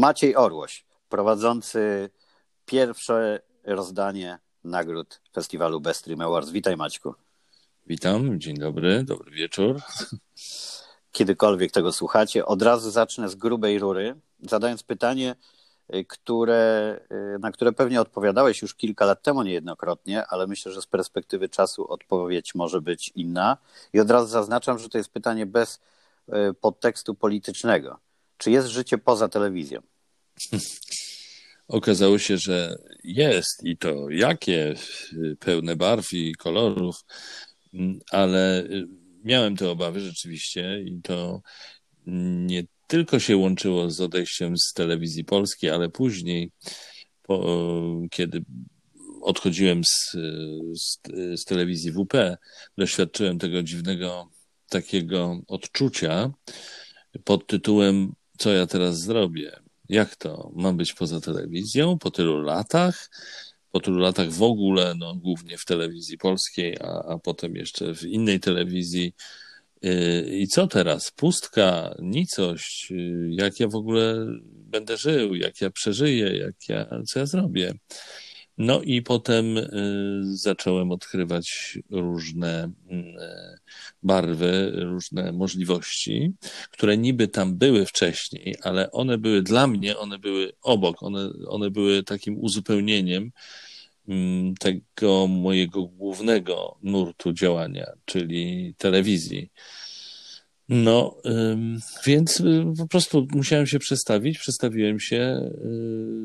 Maciej Orłoś, prowadzący pierwsze rozdanie nagród festiwalu Best Stream Awards. Witaj Maćku. Witam, dzień dobry, dobry wieczór. Kiedykolwiek tego słuchacie, od razu zacznę z grubej rury, zadając pytanie, y, które, y, na które pewnie odpowiadałeś już kilka lat temu niejednokrotnie, ale myślę, że z perspektywy czasu odpowiedź może być inna. I od razu zaznaczam, że to jest pytanie bez y, podtekstu politycznego. Czy jest życie poza telewizją? Okazało się, że jest i to jakie, pełne barw i kolorów, ale miałem te obawy rzeczywiście i to nie tylko się łączyło z odejściem z telewizji polskiej, ale później, po, kiedy odchodziłem z, z, z telewizji WP, doświadczyłem tego dziwnego takiego odczucia pod tytułem Co ja teraz zrobię? Jak to? Mam być poza telewizją po tylu latach? Po tylu latach w ogóle, no, głównie w telewizji polskiej, a, a potem jeszcze w innej telewizji. Yy, I co teraz? Pustka, nicość, yy, jak ja w ogóle będę żył, jak ja przeżyję, jak ja, co ja zrobię. No i potem y, zacząłem odkrywać różne y, barwy, różne możliwości, które niby tam były wcześniej, ale one były dla mnie, one były obok, one, one były takim uzupełnieniem mm, tego mojego głównego nurtu działania, czyli telewizji. No, więc y, po prostu musiałem się przestawić. Przestawiłem się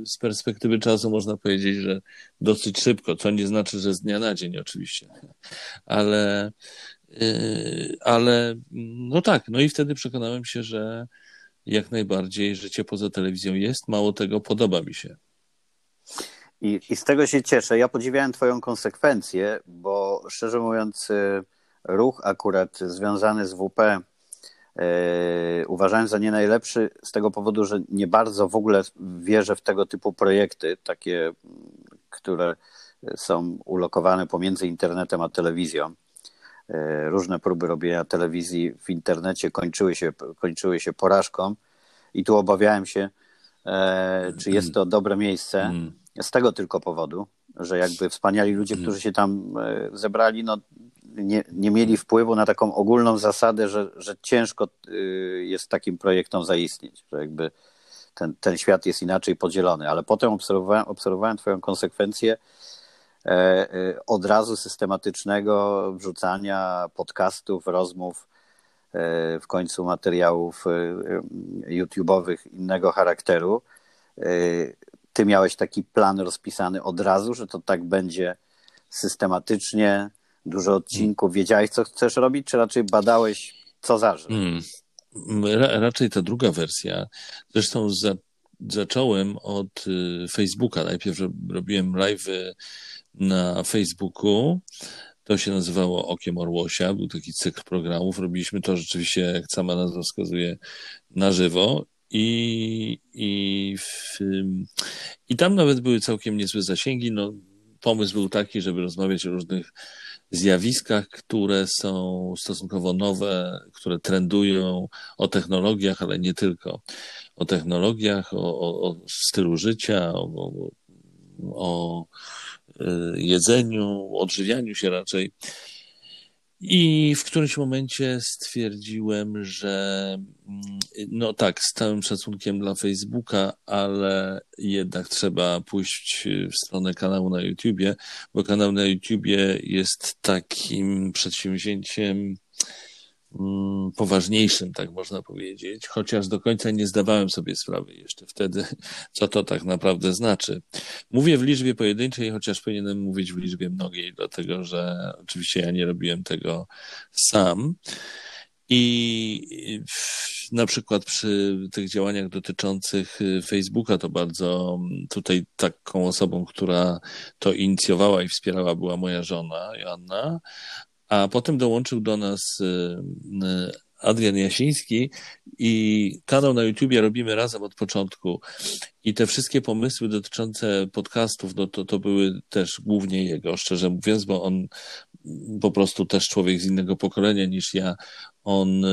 y, z perspektywy czasu, można powiedzieć, że dosyć szybko, co nie znaczy, że z dnia na dzień oczywiście, ale, y, ale no tak, no i wtedy przekonałem się, że jak najbardziej życie poza telewizją jest, mało tego podoba mi się. I, I z tego się cieszę. Ja podziwiałem Twoją konsekwencję, bo szczerze mówiąc, ruch akurat związany z WP uważałem za nie najlepszy z tego powodu, że nie bardzo w ogóle wierzę w tego typu projekty, takie, które są ulokowane pomiędzy internetem a telewizją. Yy, różne próby robienia telewizji w internecie kończyły się, kończyły się porażką i tu obawiałem się, yy, czy jest to dobre miejsce. Mm. Z tego tylko powodu, że jakby wspaniali ludzie, którzy się tam zebrali, no nie, nie mieli wpływu na taką ogólną zasadę, że, że ciężko y, jest takim projektom zaistnieć, że jakby ten, ten świat jest inaczej podzielony. Ale potem obserwowałem, obserwowałem Twoją konsekwencję e, e, od razu systematycznego wrzucania podcastów, rozmów, e, w końcu materiałów YouTube'owych innego charakteru. Ty miałeś taki plan rozpisany od razu, że to tak będzie systematycznie, dużo odcinków, wiedziałeś, co chcesz robić, czy raczej badałeś, co zażyć? Hmm. Raczej ta druga wersja. Zresztą za, zacząłem od y, Facebooka. Najpierw robiłem live na Facebooku. To się nazywało Okiem Orłosia. Był taki cykl programów. Robiliśmy to rzeczywiście, jak sama nazwa wskazuje, na żywo. I, i, w, I tam nawet były całkiem niezłe zasięgi. No, pomysł był taki, żeby rozmawiać o różnych zjawiskach, które są stosunkowo nowe, które trendują, o technologiach, ale nie tylko. O technologiach, o, o, o stylu życia, o, o y, jedzeniu, odżywianiu się raczej. I w którymś momencie stwierdziłem, że mm, no tak, z całym szacunkiem dla Facebooka, ale jednak trzeba pójść w stronę kanału na YouTubie, bo kanał na YouTubie jest takim przedsięwzięciem poważniejszym, tak można powiedzieć, chociaż do końca nie zdawałem sobie sprawy jeszcze wtedy, co to tak naprawdę znaczy. Mówię w liczbie pojedynczej, chociaż powinienem mówić w liczbie mnogiej, dlatego że oczywiście ja nie robiłem tego sam. I na przykład przy tych działaniach dotyczących Facebooka, to bardzo tutaj taką osobą, która to inicjowała i wspierała, była moja żona, Joanna, a potem dołączył do nas y, y, Adrian Jasiński i kanał na YouTubie robimy razem od początku. I te wszystkie pomysły dotyczące podcastów, no to, to były też głównie jego, szczerze mówiąc, bo on po prostu też człowiek z innego pokolenia niż ja. On,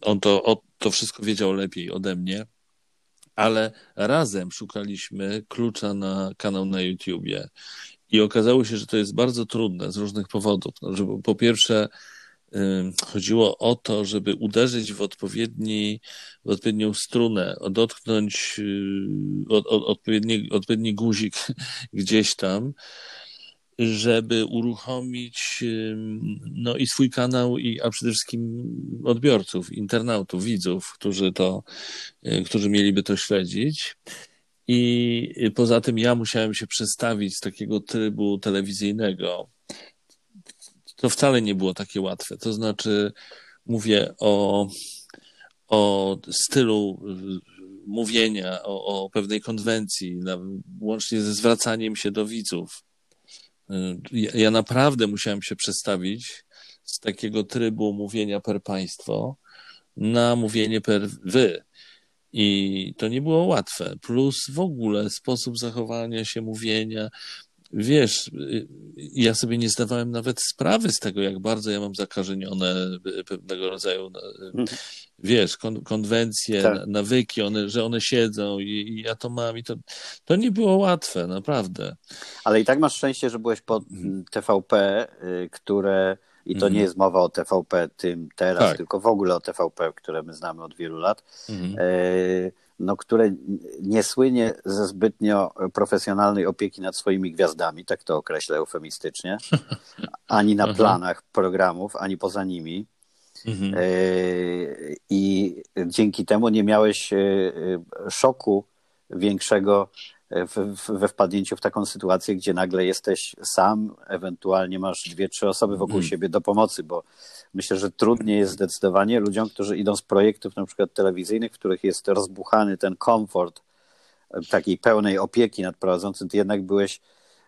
on to, to wszystko wiedział lepiej ode mnie. ale razem szukaliśmy klucza na kanał na YouTubie. I okazało się, że to jest bardzo trudne z różnych powodów. Że po pierwsze, chodziło o to, żeby uderzyć w, odpowiedni, w odpowiednią strunę, dotknąć y, od, od, odpowiedni, odpowiedni guzik gdzieś tam, żeby uruchomić no i swój kanał, i, a przede wszystkim odbiorców, internautów, widzów, którzy to, y, którzy mieliby to śledzić. I poza tym ja musiałem się przestawić z takiego trybu telewizyjnego. To wcale nie było takie łatwe. To znaczy, mówię o, o stylu mówienia, o, o pewnej konwencji, łącznie ze zwracaniem się do widzów. Ja, ja naprawdę musiałem się przestawić z takiego trybu mówienia per państwo na mówienie per wy. I to nie było łatwe. Plus w ogóle sposób zachowania się, mówienia. Wiesz, ja sobie nie zdawałem nawet sprawy z tego, jak bardzo ja mam zakażenione pewnego rodzaju, mhm. wiesz, kon, konwencje, tak. nawyki, one, że one siedzą i, i, ja to mam i to, to nie było łatwe, naprawdę. Ale i tak masz szczęście, że byłeś pod mhm. TVP, y, które i to mhm. nie jest mowa o TVP tym teraz, tak. tylko w ogóle o TVP, które my znamy od wielu lat, mhm. e, no, które nie słynie ze zbytnio profesjonalnej opieki nad swoimi gwiazdami, tak to określę eufemistycznie, ani na planach programów, ani poza nimi. Mhm. E, I dzięki temu nie miałeś e, szoku większego we wpadnięciu w taką sytuację, gdzie nagle jesteś sam, ewentualnie masz dwie, trzy osoby wokół mm. siebie do pomocy, bo myślę, że trudniej jest zdecydowanie ludziom, którzy idą z projektów na przykład telewizyjnych, w których jest rozbuchany ten komfort e, takiej pełnej opieki nad prowadzącym, ty jednak byłeś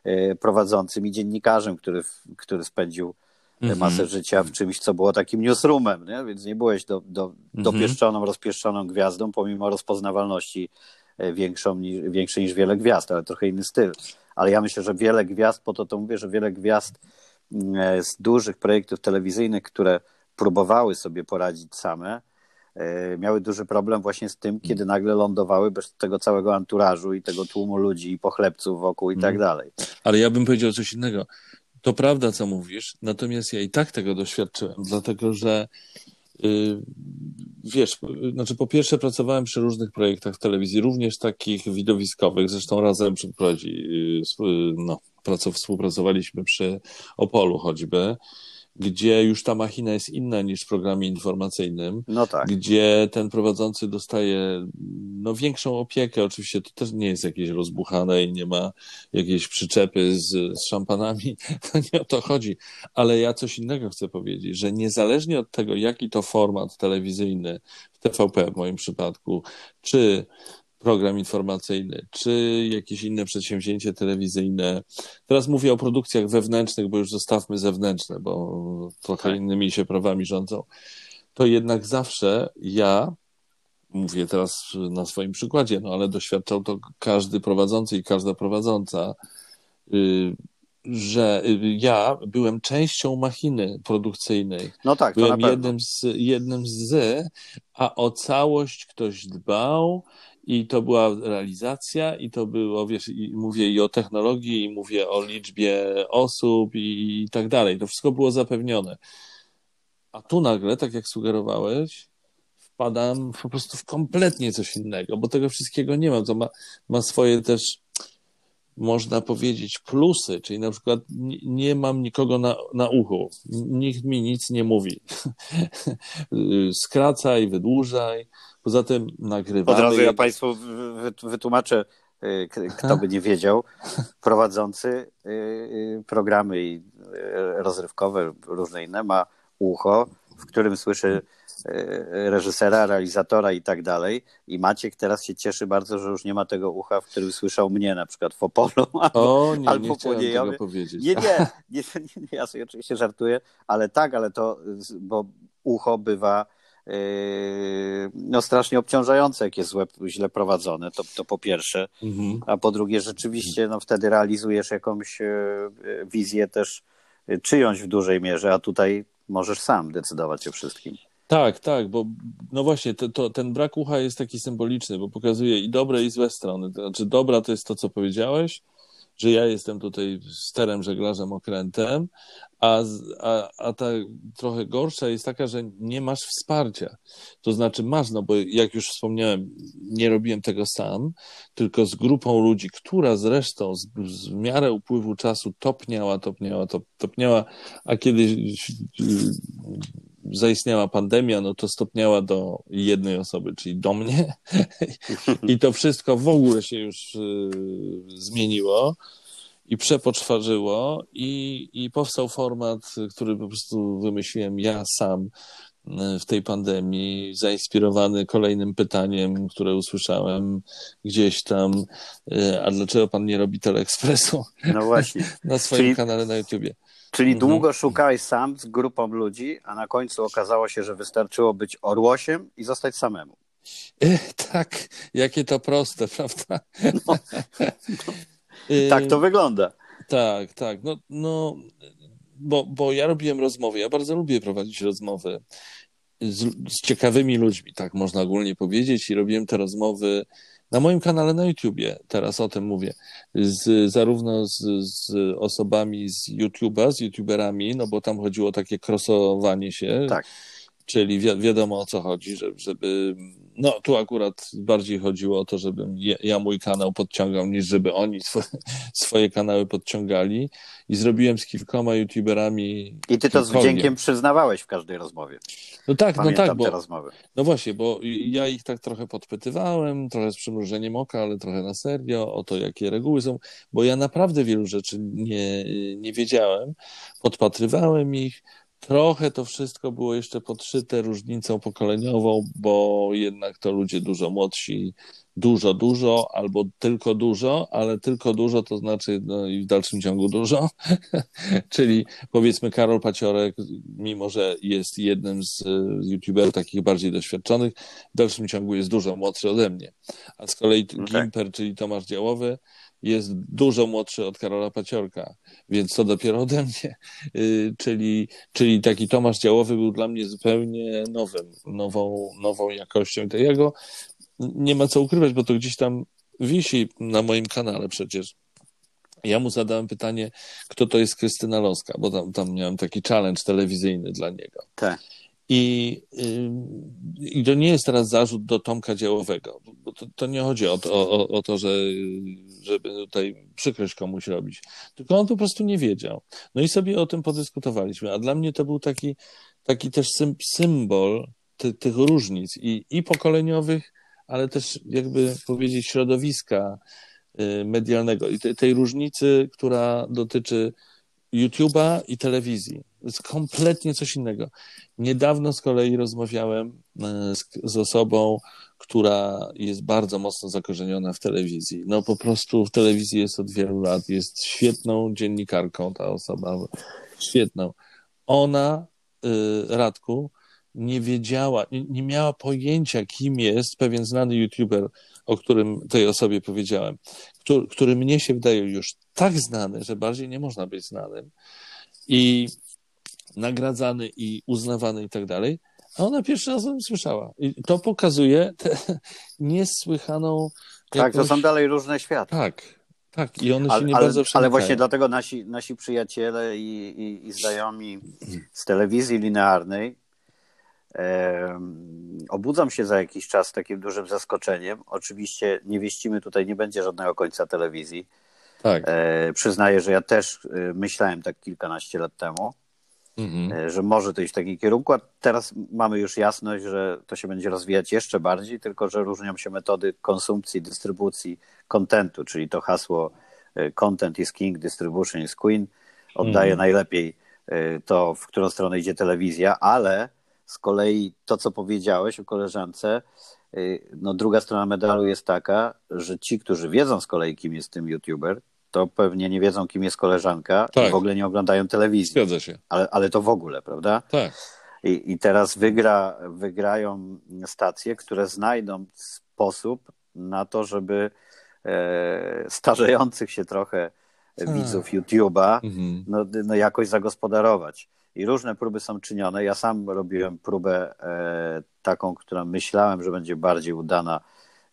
e, prowadzącym i dziennikarzem, który, który spędził mm -hmm. masę życia w czymś, co było takim newsroomem, nie? więc nie byłeś do, do, -hmm. dopieszczoną, rozpieszczoną gwiazdą, pomimo rozpoznawalności większą, niż, większy niż wiele gwiazd, ale trochę inny styl. Ale ja myślę, że wiele gwiazd, po to to mówię, że wiele gwiazd mm, e, z dużych projektów telewizyjnych, które próbowały sobie poradzić same, e, miały duży problem właśnie z tym, kiedy nagle lądowały bez tego całego anturażu i tego tłumu ludzi i pochlebców wokół i tak mhm. dalej. Ale ja bym powiedział coś innego. To prawda, co mówisz, natomiast ja i tak tego doświadczyłem, dlatego że wiesz, znaczy po pierwsze pracowałem przy różnych projektach w telewizji, również takich widowiskowych, zresztą razem przeprowadzi, y, no, współpracowaliśmy przy Opolu choćby, gdzie już ta machina jest inna niż w programie informacyjnym, no tak. gdzie ten prowadzący dostaje no, większą opiekę. Oczywiście to też nie jest jakieś rozbuchane i nie ma jakiejś przyczepy z, z szampanami, to nie o to chodzi. Ale ja coś innego chcę powiedzieć, że niezależnie od tego, jaki to format telewizyjny, w TVP w moim przypadku, czy program informacyjny, czy jakieś inne przedsięwzięcie telewizyjne. Teraz mówię o produkcjach wewnętrznych, bo już zostawmy zewnętrzne, bo trochę tak. innymi się prawami rządzą. To jednak zawsze ja, mówię teraz na swoim przykładzie, no ale doświadczał to każdy prowadzący i każda prowadząca, y, że ja byłem częścią machiny produkcyjnej. No tak, byłem jednym z, jednym z, a o całość ktoś dbał, i to była realizacja, i to było, wiesz, i mówię i o technologii, i mówię o liczbie osób i, i tak dalej. To wszystko było zapewnione. A tu nagle, tak jak sugerowałeś, wpadam po prostu w kompletnie coś innego, bo tego wszystkiego nie mam. To ma, ma swoje też, można powiedzieć, plusy, czyli na przykład nie, nie mam nikogo na, na uchu, nikt mi nic nie mówi. Skracaj, wydłużaj Poza tym nagrywamy... Od razu ja Państwu wytłumaczę, y, kto by nie wiedział, prowadzący y, y, programy rozrywkowe, różne inne, ma ucho, w którym słyszy reżysera, realizatora i tak dalej. I Maciek teraz się cieszy bardzo, że już nie ma tego ucha, w którym słyszał mnie na przykład w Opolu albo, o, nie, albo nie Tego powiedzieć. Nie, nie, nie, nie, ja sobie oczywiście żartuję, ale tak, ale to, bo ucho bywa no strasznie obciążające, jak jest web źle prowadzone, to, to po pierwsze, mhm. a po drugie rzeczywiście no wtedy realizujesz jakąś e, wizję też e, czyjąś w dużej mierze, a tutaj możesz sam decydować o wszystkim. Tak, tak, bo no właśnie, to, to, ten brak ucha jest taki symboliczny, bo pokazuje i dobre, i złe strony. To znaczy, dobra to jest to, co powiedziałeś, że ja jestem tutaj sterem, żeglarzem, okrętem, a, a, a ta trochę gorsza jest taka, że nie masz wsparcia. To znaczy masz, no bo jak już wspomniałem, nie robiłem tego sam, tylko z grupą ludzi, która zresztą z, z miarę upływu czasu topniała, topniała, top, topniała, a kiedyś zaistniała pandemia, no to stopniała do jednej osoby, czyli do mnie. I to wszystko w ogóle się już y, zmieniło i przepoczwarzyło i, i powstał format, który po prostu wymyśliłem ja sam y, w tej pandemii, zainspirowany kolejnym pytaniem, które usłyszałem gdzieś tam, y, a dlaczego pan nie robi teleekspresu? No właśnie. Na swoim Czyli... kanale na YouTubie. Czyli mhm. długo szukałeś sam z grupą ludzi, a na końcu okazało się, że wystarczyło być orłosiem i zostać samemu. E, tak, jakie to proste, prawda? No, no, tak to wygląda. Tak, tak. No, no bo, bo ja robiłem rozmowy, ja bardzo lubię prowadzić rozmowy z, z ciekawymi ludźmi, tak można ogólnie powiedzieć, i robiłem te rozmowy na moim kanale na YouTubie, teraz o tym mówię, z, zarówno z, z osobami z YouTube'a, z YouTuberami, no bo tam chodziło o takie krosowanie się. Tak. Czyli wi wiadomo o co chodzi, żeby, żeby. No, tu akurat bardziej chodziło o to, żebym ja, ja mój kanał podciągał, niż żeby oni swoje, swoje kanały podciągali. I zrobiłem z kilkoma YouTuberami. I ty to z wdziękiem przyznawałeś w każdej rozmowie. No tak, Pamiętam no tak. Bo, rozmowy. No właśnie, bo ja ich tak trochę podpytywałem, trochę z przymrużeniem oka, ale trochę na serio, o to, jakie reguły są, bo ja naprawdę wielu rzeczy nie, nie wiedziałem. Podpatrywałem ich Trochę to wszystko było jeszcze podszyte różnicą pokoleniową, bo jednak to ludzie dużo młodsi, dużo, dużo, albo tylko dużo, ale tylko dużo to znaczy no i w dalszym ciągu dużo. Czyli powiedzmy Karol Paciorek, mimo że jest jednym z youtuberów takich bardziej doświadczonych, w dalszym ciągu jest dużo młodszy ode mnie. A z kolei okay. Gimper, czyli Tomasz Działowy, jest dużo młodszy od Karola Paciorka, więc co dopiero ode mnie. Y, czyli, czyli taki Tomasz Działowy był dla mnie zupełnie nowym, nową, nową jakością. To jego nie ma co ukrywać, bo to gdzieś tam wisi na moim kanale przecież. Ja mu zadałem pytanie, kto to jest Krystyna Loska, bo tam, tam miałem taki challenge telewizyjny dla niego. Tak. I, I to nie jest teraz zarzut do Tomka Działowego, bo to, to nie chodzi o to, o, o to, że żeby tutaj przykrość komuś robić, tylko on po prostu nie wiedział. No i sobie o tym podyskutowaliśmy, a dla mnie to był taki, taki też symbol ty, tych różnic i, i pokoleniowych, ale też jakby powiedzieć środowiska y, medialnego i te, tej różnicy, która dotyczy YouTube'a i telewizji. Jest kompletnie coś innego. Niedawno z kolei rozmawiałem e, z, z, osobą, która jest bardzo mocno zakorzeniona w telewizji. No po prostu w telewizji jest od wielu lat, jest świetną dziennikarką ta osoba, świetną. Ona, y, Radku, nie wiedziała, nie, nie miała pojęcia, kim jest pewien znany youtuber, o którym tej osobie powiedziałem, który, który mnie się wydaje już tak znany, że bardziej nie można być znanym i nagradzany i uznawany i tak dalej, a ona pierwszy raz o tym słyszała. I to pokazuje tę niesłychaną. Tak, to są dalej różne światy. Tak, tak, i one ale, się nie ale, bardzo Ale właśnie dlatego nasi, nasi przyjaciele i, i, i znajomi z telewizji linearnej Obudzam się za jakiś czas takim dużym zaskoczeniem. Oczywiście nie wieścimy tutaj, nie będzie żadnego końca telewizji. Tak. E, przyznaję, że ja też e, myślałem tak kilkanaście lat temu, mhm. E, że może to iść w takim kierunku, a teraz mamy już jasność, że to się będzie rozwijać jeszcze bardziej, tylko że różnią się metody konsumpcji, dystrybucji kontentu, czyli to hasło content is king, distribution is queen oddaje mhm. najlepiej to, w którą stronę idzie telewizja, ale z kolei to, co powiedziałeś o koleżance, no druga strona medalu jest taka, że ci, którzy wiedzą z kolei, kim jest tym youtuber, to pewnie nie wiedzą, kim jest koleżanka tak. i w ogóle nie oglądają telewizji. Zgadza się. Ale, ale to w ogóle, prawda? Tak. I, I teraz wygra, wygrają stacje, które znajdą sposób na to, żeby e, starzejących się trochę tak. widzów YouTube'a mhm. no, no jakoś zagospodarować. i różne próby są czynione. Ja sam robiłem próbę e, taką, którą myślałem, że będzie bardziej udana,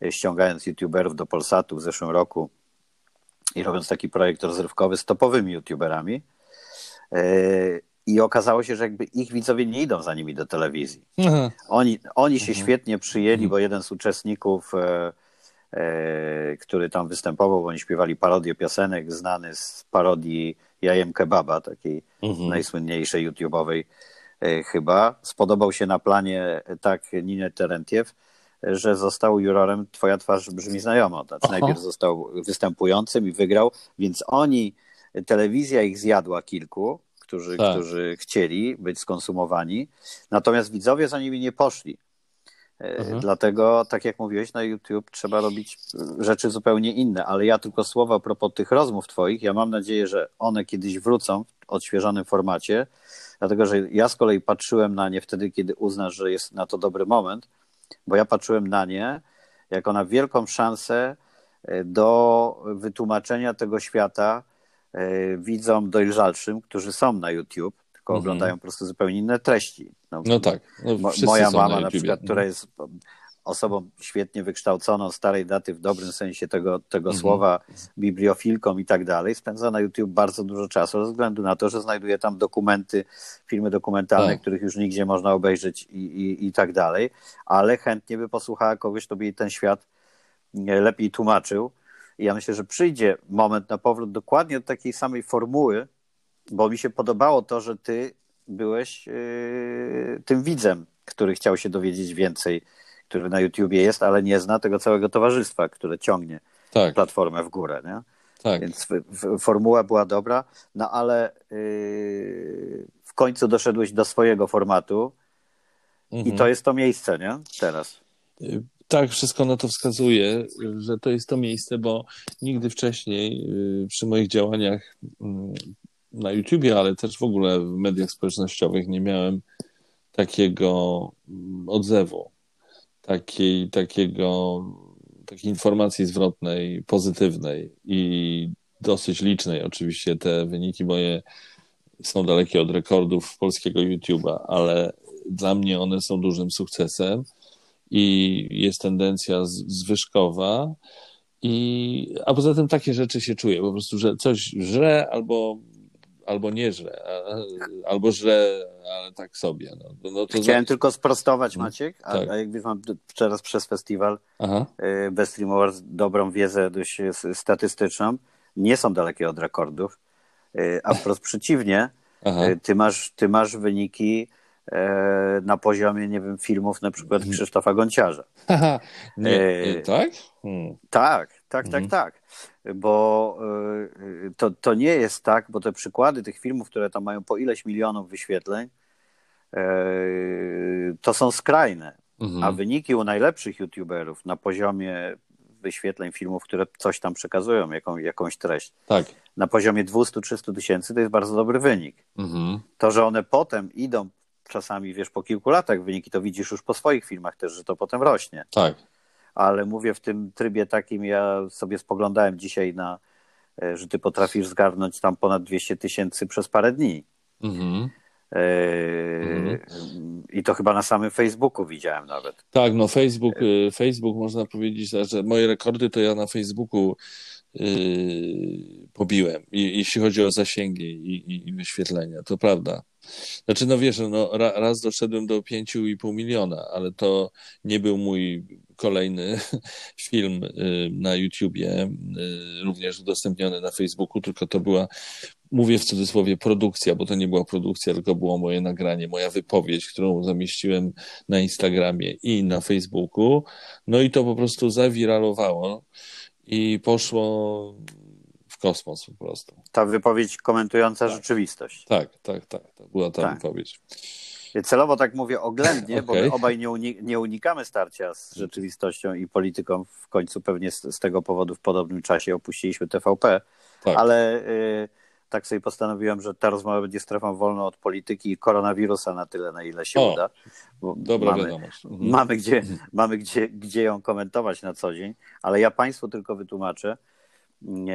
e, ściągając youtuberów do Polsatu w zeszłym roku i robiąc taki projekt rozrywkowy z topowymi youtuberami. E, I okazało się, że jakby ich widzowie nie idą za nimi do telewizji. Oni, oni się mhm. świetnie przyjęli, mhm. bo jeden z uczestników, e, e, który tam występował, bo oni śpiewali parodię piosenek, znany z parodii Jajem Kebaba, takiej mhm. najsłynniejszej YouTube'owej e, chyba. Spodobał się na planie tak Ninę Terentiew, że został jurorem Twoja twarz brzmi znajomo. Znaczy najpierw został występującym i wygrał, więc oni, telewizja ich zjadła kilku, którzy, tak. którzy chcieli być skonsumowani, natomiast widzowie za nimi nie poszli. E, mhm. Dlatego, tak jak mówiłeś, na YouTube trzeba robić rzeczy zupełnie inne, ale ja tylko słowa a propos tych rozmów Twoich. Ja mam nadzieję, że one kiedyś wrócą w odświeżonym formacie, dlatego że ja z kolei patrzyłem na nie wtedy, kiedy uznasz, że jest na to dobry moment, bo ja patrzyłem na nie jako na wielką szansę e, do wytłumaczenia tego świata e, widzom dojrzalszym, którzy są na YouTube, tylko mhm. oglądają po prostu zupełnie inne treści. No, no tak. No, moja mama na, na przykład, która mhm. jest osobą świetnie wykształconą, starej daty w dobrym sensie tego, tego mhm. słowa, bibliofilką i tak dalej, spędza na YouTube bardzo dużo czasu ze względu na to, że znajduje tam dokumenty, filmy dokumentalne, tak. których już nigdzie można obejrzeć i, i, i tak dalej, ale chętnie by posłuchała kogoś, kto by jej ten świat lepiej tłumaczył. I ja myślę, że przyjdzie moment na powrót dokładnie do takiej samej formuły, bo mi się podobało to, że ty byłeś yy, tym widzem, który chciał się dowiedzieć więcej, który na YouTubie jest, ale nie zna tego całego towarzystwa, które ciągnie tak. platformę w górę. Nie? Tak. Więc formuła była dobra, no ale yy, w końcu doszedłeś do swojego formatu mhm. i to jest to miejsce, nie? Teraz. Y, tak, wszystko na to wskazuje, że to jest to miejsce, bo nigdy wcześniej y, przy moich działaniach mm, na YouTubie, ale też w ogóle w mediach społecznościowych nie miałem takiego mm, odzewu, takiej, takiego, takiej informacji zwrotnej, pozytywnej i dosyć licznej. Oczywiście te wyniki moje są dalekie od rekordów polskiego YouTube'a, ale dla mnie one są dużym sukcesem i jest tendencja zwyżkowa. I, a poza tym takie rzeczy się czuję, po prostu, że coś źle albo albo nie źle, albo źle, ale tak sobie. No, no, no to Chciałem za... tylko sprostować, mhm. Maciek, a, tak. a jak mam teraz przez festiwal Aha. Y, bez Stream Awards dobrą wiedzę dość statystyczną, nie są dalekie od rekordów, y, a wprost przeciwnie, Aha. Y, ty masz, ty masz wyniki na poziomie, nie wiem, filmów na przykład mhm. Krzysztofa Gonciarza. nie, e, tak? Hmm. Tak, tak, tak, mhm. tak bo y, to, to nie jest tak, bo te przykłady tych filmów, które tam mają po ileś milionów wyświetleń, y, to są skrajne. Mhm. A wyniki u najlepszych YouTuberów na poziomie wyświetleń filmów, które coś tam przekazują, jaką, jakąś treść, tak. na poziomie 200-300 tysięcy, to jest bardzo dobry wynik. Mhm. To, że one potem idą czasami, wiesz, po kilku latach wyniki, to widzisz już po swoich filmach też, że to potem rośnie. Tak ale mówię w tym trybie takim, ja sobie spoglądałem dzisiaj na, e, że ty potrafisz zgarnąć tam ponad 200 tysięcy przez parę dni. Mhm. Mhm. I to chyba na samym Facebooku widziałem nawet. Tak, no Facebook, e, Facebook można powiedzieć, że moje rekordy to ja na Facebooku yy, pobiłem, I, jeśli chodzi o zasięgi i, i, i, wyświetlenia, to prawda. Znaczy, no wiesz, no, raz doszedłem do 5,5 miliona, ale to nie był mój kolejny film y, na YouTubie, y, również udostępniony na Facebooku, tylko to była, mówię w cudzysłowie, produkcja, bo to nie była produkcja, tylko było moje nagranie, moja wypowiedź, którą zamieściłem na Instagramie i na Facebooku. No i to po prostu zawiralowało i poszło w kosmos po prostu. Ta wypowiedź komentująca tak. rzeczywistość. Tak, tak, tak. To była ta tak. wypowiedź. Celowo tak mówię oględnie, okay. bo my obaj nie, unik nie, unikamy starcia z rzeczywistością i polityką. W końcu pewnie z, z tego powodu w podobnym czasie opuściliśmy TVP, tak. ale y, tak sobie postanowiłem, że ta rozmowa będzie strefą wolną od polityki i koronawirusa na tyle, na ile się o, uda. dobra mamy, wiadomość. Mhm. Mamy, gdzie, mamy gdzie, gdzie ją komentować na co dzień, ale ja Państwu tylko wytłumaczę, y,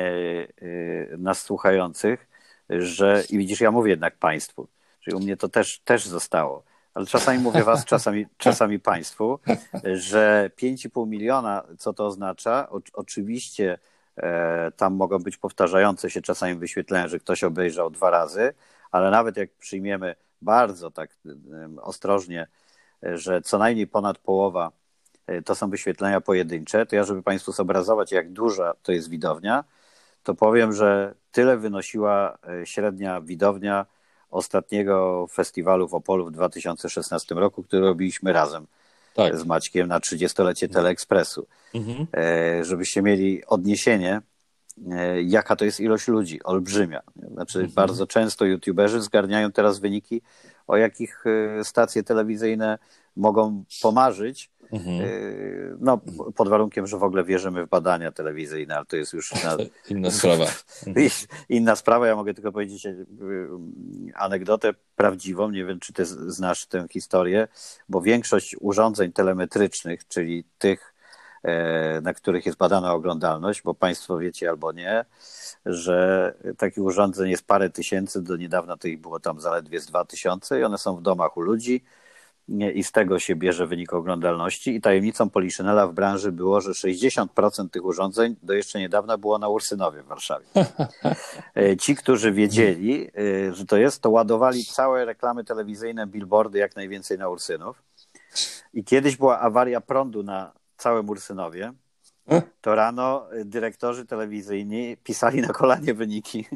y, nas słuchających, że i widzisz, ja mówię jednak Państwu, Czyli u mnie to też, też zostało. Ale czasami mówię was, czasami, czasami państwu, że 5,5 miliona, co to oznacza? O, oczywiście e, tam mogą być powtarzające się czasami wyświetlenia, że ktoś obejrzał dwa razy, ale nawet jak przyjmiemy bardzo tak ostrożnie, że co najmniej ponad połowa e, to są wyświetlenia pojedyncze, to ja, żeby Państwu zobrazować, jak duża to jest widownia, to powiem, że tyle wynosiła e, średnia widownia ostatniego festiwalu w Opolu w 2016 roku, który robiliśmy razem tak. z Maćkiem na 30-lecie Teleekspresu. Mhm. E, żebyście mieli odniesienie, e, jaka to jest ilość ludzi, olbrzymia. Znaczy, mhm. bardzo często youtuberzy zgarniają teraz wyniki, o jakich stacje telewizyjne mogą pomarzyć, Mhm. Y, no, pod warunkiem, że w ogóle wierzymy w badania telewizyjne, ale to jest już na... inna sprawa. inna sprawa. Ja mogę tylko powiedzieć y, anegdotę prawdziwą. Nie wiem, czy ty znasz tę historię, bo większość urządzeń telemetrycznych, czyli tych, e, na których jest badana oglądalność, bo Państwo wiecie albo nie, że takich urządzeń jest parę tysięcy, do niedawna to ich było tam zaledwie z dwa tysiące i one są w domach u ludzi i z tego się bierze wynik oglądalności. I tajemnicą Poliszynela w branży było, że 60% tych urządzeń do jeszcze niedawna było na Ursynowie w Warszawie. E, ci, którzy wiedzieli, e, że to jest, to ładowali całe reklamy telewizyjne, billboardy jak najwięcej na Ursynów. I kiedyś była awaria prądu na całym Ursynowie. To rano dyrektorzy telewizyjni pisali na kolanie wyniki,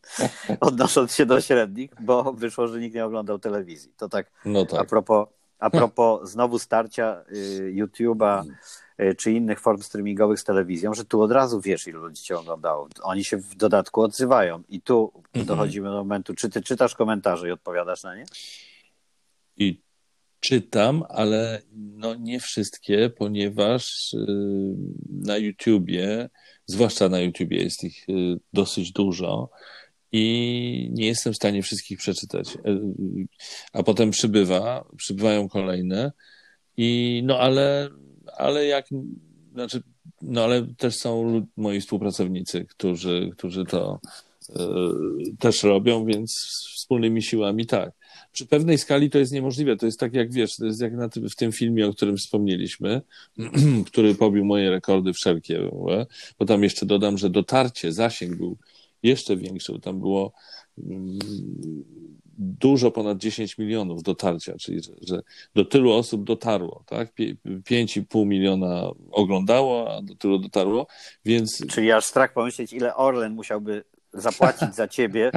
odnosząc się do średnich, bo wyszło, że nikt nie oglądał telewizji. To tak, no tak. a propos, a propos znowu starcia y, YouTube'a y, czy innych form streamingowych z telewizją, że tu od razu wiesz, ilu ludzi cię oglądało. Oni się w dodatku odzywają. I tu mhm. dochodzimy do momentu, czy ty czytasz komentarze i odpowiadasz na nie? I czytam, ale no nie wszystkie, ponieważ y, na YouTubie, zwłaszcza na YouTubie jest ich y, dosyć dużo i nie jestem w stanie wszystkich przeczytać. Y, a potem przybywa, przybywają kolejne i no ale, ale jak, znaczy, no ale też są moi współpracownicy, którzy, którzy to też robią, więc wspólnymi siłami tak przy pewnej skali to jest niemożliwe. To jest tak jak wiesz, to jest jak na tym, w tym filmie, o którym wspomnieliśmy, który pobił moje rekordy wszelkie, bo tam jeszcze dodam, że dotarcie, zasięg był jeszcze większy, bo tam było mm, dużo ponad 10 milionów dotarcia, czyli że, że do tylu osób dotarło, tak? 5,5 miliona oglądało, a do tylu dotarło, więc... Czyli aż strach pomyśleć, ile Orlen musiałby zapłacić za ciebie.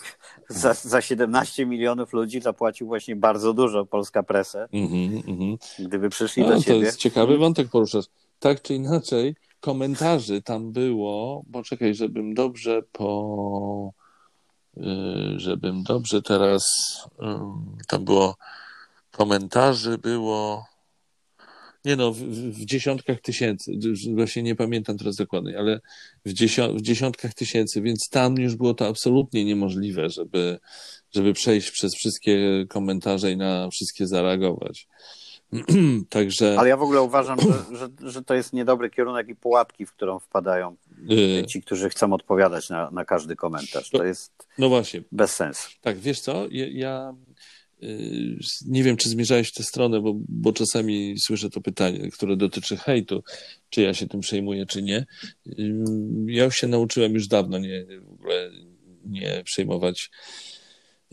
za, za 17 milionów ludzi zapłacił właśnie bardzo dużo polska presę, mm -hmm, gdyby przyszli no, do ciebie. To jest ciekawy wątek poruszasz. Tak czy inaczej, komentarzy tam było, bo czekaj, żebym dobrze po... Y, żebym dobrze teraz... Tam było... Komentarzy było nie no, w, w, dziesiątkach tysięcy, właśnie nie pamiętam teraz dokładnie, ale w, dziesią, w dziesiątkach tysięcy, więc tam już było to absolutnie niemożliwe, żeby, żeby przejść przez wszystkie komentarze i na wszystkie zareagować. Także... Ale ja w ogóle uważam, że, że, że, to jest niedobry kierunek i pułapki, w którą wpadają y- ci, którzy chcą odpowiadać na, na każdy komentarz. To jest no właśnie. bez sensu. Tak, wiesz co, ja, ja nie wiem, czy zmierzałeś w tę stronę, bo, bo czasami słyszę to pytanie, które dotyczy hejtu, czy ja się tym przejmuję, czy nie. Y, ja się nauczyłem już dawno nie, w ogóle nie przejmować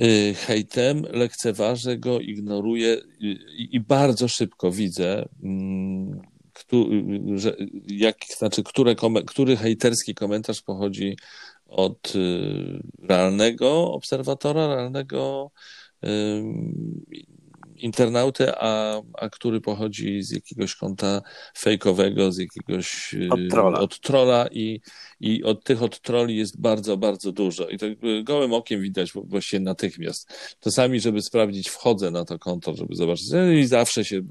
y, hejtem, lekceważę go, ignoruję i, i bardzo szybko widzę, mm, że, jak, znaczy, które, który hejterski komentarz pochodzi od realnego obserwatora, realnego internautę, a, a który pochodzi z jakiegoś konta fejkowego, z jakiegoś od trola, od trola i, i od tych od troli jest bardzo, bardzo dużo. I to gołym okiem widać właściwie natychmiast. Czasami, żeby sprawdzić, wchodzę na to konto, żeby zobaczyć no i zawsze się y,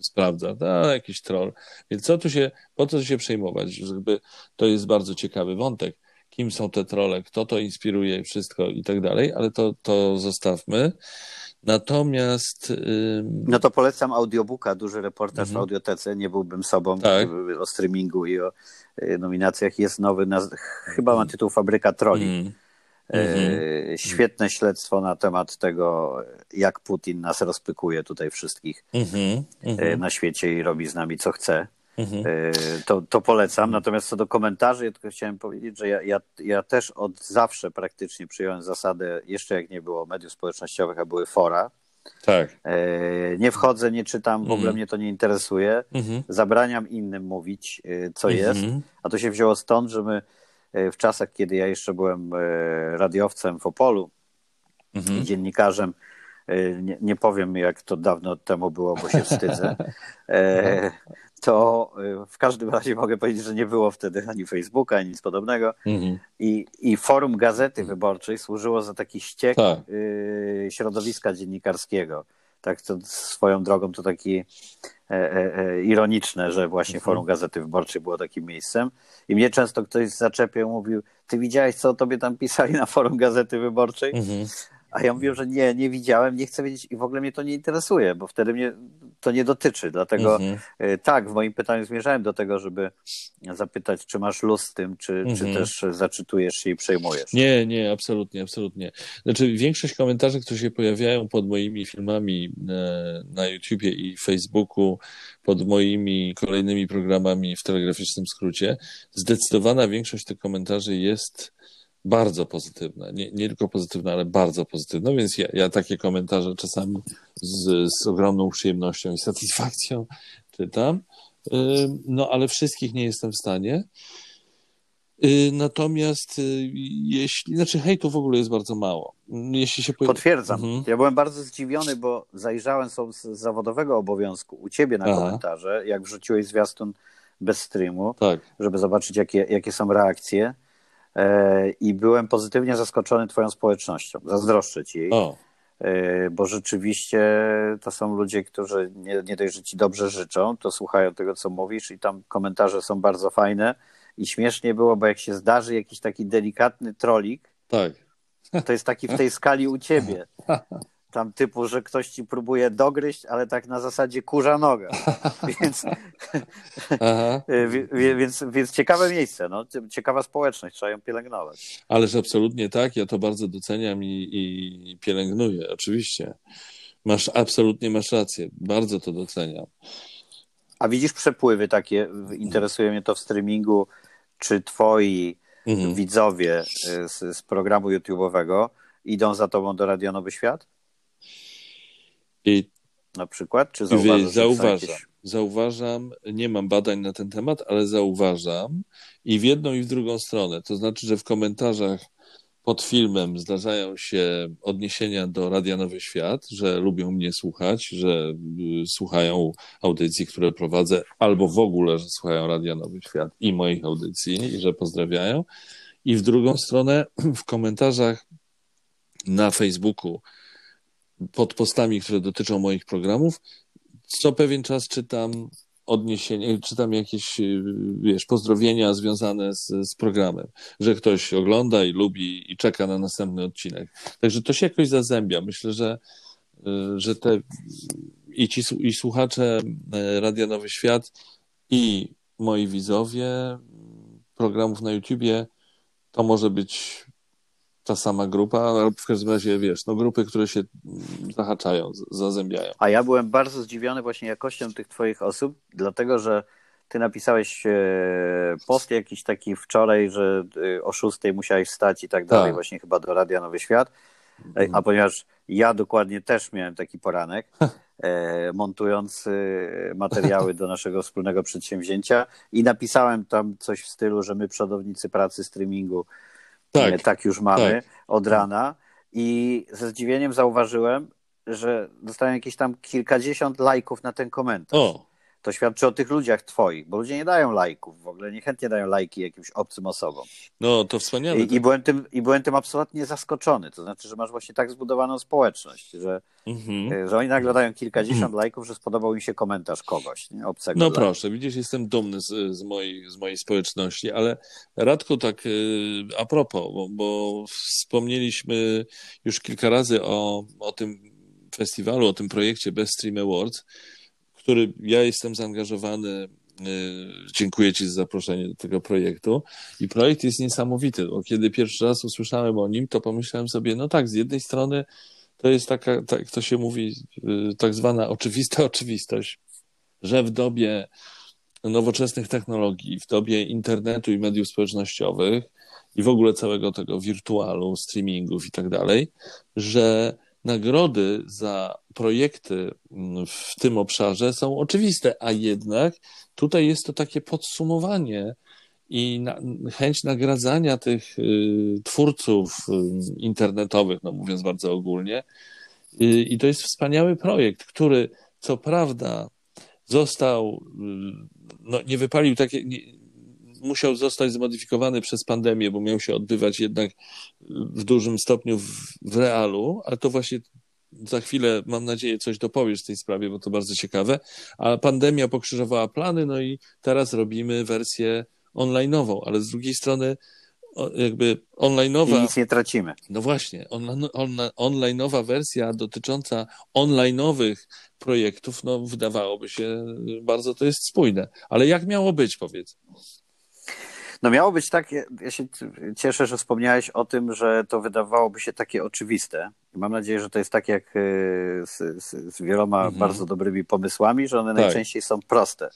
sprawdza, a jakiś troll. Więc co tu się, po co się przejmować? Żeby, to jest bardzo ciekawy wątek kim są te trole, kto to inspiruje, wszystko i tak dalej, ale to, to zostawmy. Natomiast. No to polecam audiobooka, duży reportaż mhm. w audiotece. Nie byłbym sobą tak. o streamingu i o y, nominacjach. Jest nowy, chyba ma tytuł Fabryka Troli. Mhm. Mhm. Świetne śledztwo na temat tego, jak Putin nas rozpykuje tutaj wszystkich mhm. Mhm. na świecie i robi z nami co chce. Mhm. To, to polecam. Natomiast co do komentarzy, ja tylko chciałem powiedzieć, że ja, ja, ja też od zawsze praktycznie przyjąłem zasadę, jeszcze jak nie było mediów społecznościowych, a były fora. Tak. Nie wchodzę, nie czytam, w ogóle mhm. mnie to nie interesuje. Mhm. Zabraniam innym mówić, co jest. A to się wzięło stąd, że my w czasach, kiedy ja jeszcze byłem radiowcem w Opolu i dziennikarzem, nie, nie, powiem, jak to dawno temu było, bo się wstydzę. to y, w każdym razie mogę powiedzieć, że nie było wtedy ani Facebooka, ani nic podobnego. Mhm. I, I forum Gazety Wyborczej służyło za taki ściek tak. y, środowiska dziennikarskiego. Tak, to swoją drogą to taki e, e, e, ironiczne, że właśnie mhm. forum Gazety Wyborczej było takim miejscem. I mnie często ktoś zaczepiał, mówił, ty widziałeś, co o tobie tam pisali na forum Gazety Wyborczej? Mhm. A ja mówię, że nie, nie widziałem, nie chcę wiedzieć i w ogóle mnie to nie interesuje, bo wtedy mnie to nie dotyczy. Dlatego mhm. Y, tak, w moim pytaniu zmierzałem do tego, żeby zapytać, czy masz luz z tym, czy, mhm. czy też zaczytujesz się i przejmujesz. Nie, nie, absolutnie, absolutnie. Znaczy większość komentarzy, które się pojawiają pod moimi filmami na, e, na YouTubie i Facebooku, pod moimi kolejnymi programami w telegraficznym skrócie, zdecydowana większość tych komentarzy jest bardzo pozytywne. Nie, nie tylko pozytywne, ale bardzo pozytywne, więc ja, ja takie komentarze czasami z, z ogromną przyjemnością i satysfakcją czytam. No, ale wszystkich nie jestem w stanie. Y, natomiast y, jeśli, znaczy hejtu w ogóle jest bardzo mało. Jeśli się Potwierdzam. Mhm. Ja byłem bardzo zdziwiony, bo zajrzałem sobie z zawodowego obowiązku u ciebie na Aha. komentarze, jak wrzuciłeś zwiastun bez streamu, tak. żeby zobaczyć, jakie, jakie są reakcje. E, i byłem pozytywnie zaskoczony Twoją społecznością. Zazdroszczę Ci jej. O. E, bo rzeczywiście to są ludzie, którzy nie, nie dość, że Ci dobrze życzą, to słuchają tego, co mówisz, i tam komentarze są bardzo fajne. I śmiesznie było, bo jak się zdarzy jakiś taki delikatny trolik, tak. to jest taki w tej skali u ciebie. tam typu, że ktoś ci próbuje dogryźć, ale tak na zasadzie kurza noga. więc, więc, więc ciekawe miejsce, no, ciekawa społeczność, trzeba ją pielęgnować. Ależ absolutnie tak, ja to bardzo doceniam i, i pielęgnuję, oczywiście. Masz, absolutnie masz rację, bardzo to doceniam. A widzisz przepływy takie, interesuje mnie to w streamingu, czy twoi mhm. widzowie y, z, z programu YouTube'owego idą za tobą do Radio Nowy Świat? I na przykład? Czy zauważasz, zauważam, jakieś... zauważam, nie mam badań na ten temat, ale zauważam i w jedną i w drugą stronę. To znaczy, że w komentarzach pod filmem zdarzają się odniesienia do Radia Nowy Świat, że lubią mnie słuchać, że y, słuchają audycji, które prowadzę, albo w ogóle, że słuchają Radia Nowy Świat i moich audycji i że pozdrawiają. I w drugą stronę w komentarzach na Facebooku pod postami, które dotyczą moich programów, co pewien czas czytam odniesienia, czytam jakieś, y, wiesz, pozdrowienia związane z, z programem, że ktoś ogląda i lubi i czeka na następny odcinek. Także to się jakoś zazębia. Myślę, że, y, że te i ci i słuchacze y, Radia Nowy Świat i moi widzowie programów na YouTubie to może być ta sama grupa, ale w każdym razie, wiesz, no grupy, które się zahaczają, zazębiają. A ja byłem bardzo zdziwiony właśnie jakością tych twoich osób, dlatego, że ty napisałeś e, post jakiś taki wczoraj, że e, o szóstej musiałeś wstać i tak dalej, tak. właśnie chyba do Radia Nowy Świat, mhm. a ponieważ ja dokładnie też miałem taki poranek, montując materiały do naszego wspólnego przedsięwzięcia i napisałem tam coś w stylu, że my przodownicy pracy streamingu tak, tak już mamy tak. od rana. I ze zdziwieniem zauważyłem, że dostałem jakieś tam kilkadziesiąt lajków na ten komentarz. O to świadczy o tych ludziach twoich, bo ludzie nie dają lajków w ogóle, niechętnie dają lajki jakimś obcym osobom. No, to wspaniale. I, i, byłem, tym, I byłem tym absolutnie zaskoczony. To znaczy, że masz właśnie tak zbudowaną społeczność, że, mhm. że oni nagle dają kilkadziesiąt mhm. lajków, że spodobał im się komentarz kogoś, nie? obcego. No proszę, widzisz, jestem dumny z, z, mojej, z mojej społeczności, ale Radku, tak y, a propos, bo, bo wspomnieliśmy już kilka razy o, o tym festiwalu, o tym projekcie Best Stream Awards, który ja jestem zaangażowany dziękuję Ci za zaproszenie do tego projektu. I projekt jest niesamowity, bo kiedy pierwszy raz usłyszałem o nim, to pomyślałem sobie, no tak, z jednej strony to jest taka, tak to się mówi, tak zwana oczywista oczywistość, że w dobie nowoczesnych technologii, w dobie internetu i mediów społecznościowych i w ogóle całego tego wirtualu, streamingów i tak dalej, że nagrody za projekty w tym obszarze są oczywiste, a jednak tutaj jest to takie podsumowanie i na, chęć nagradzania tych y, twórców y, internetowych, no mówiąc bardzo ogólnie. Y, I to jest wspaniały projekt, który co prawda został, no nie wypalił takie, nie, musiał zostać zmodyfikowany przez pandemię, bo miał się odbywać jednak w dużym stopniu w, w realu, ale to właśnie za chwilę, mam nadzieję, coś dopowiesz w tej sprawie, bo to bardzo ciekawe. A pandemia pokrzyżowała plany, no i teraz robimy wersję online'ową, ale z drugiej strony jakby online'owa... I nic nie tracimy. No właśnie, on, on, online'owa wersja dotycząca online'owych projektów, no wydawałoby się, bardzo to jest spójne. Ale jak miało być, powiedz? No miało być tak, ja się cieszę, że wspomniałeś o tym, że to wydawałoby się takie oczywiste. I mam nadzieję, że to jest tak jak e, z, z, z wieloma mhm. bardzo dobrymi pomysłami, że one tak. najczęściej są proste.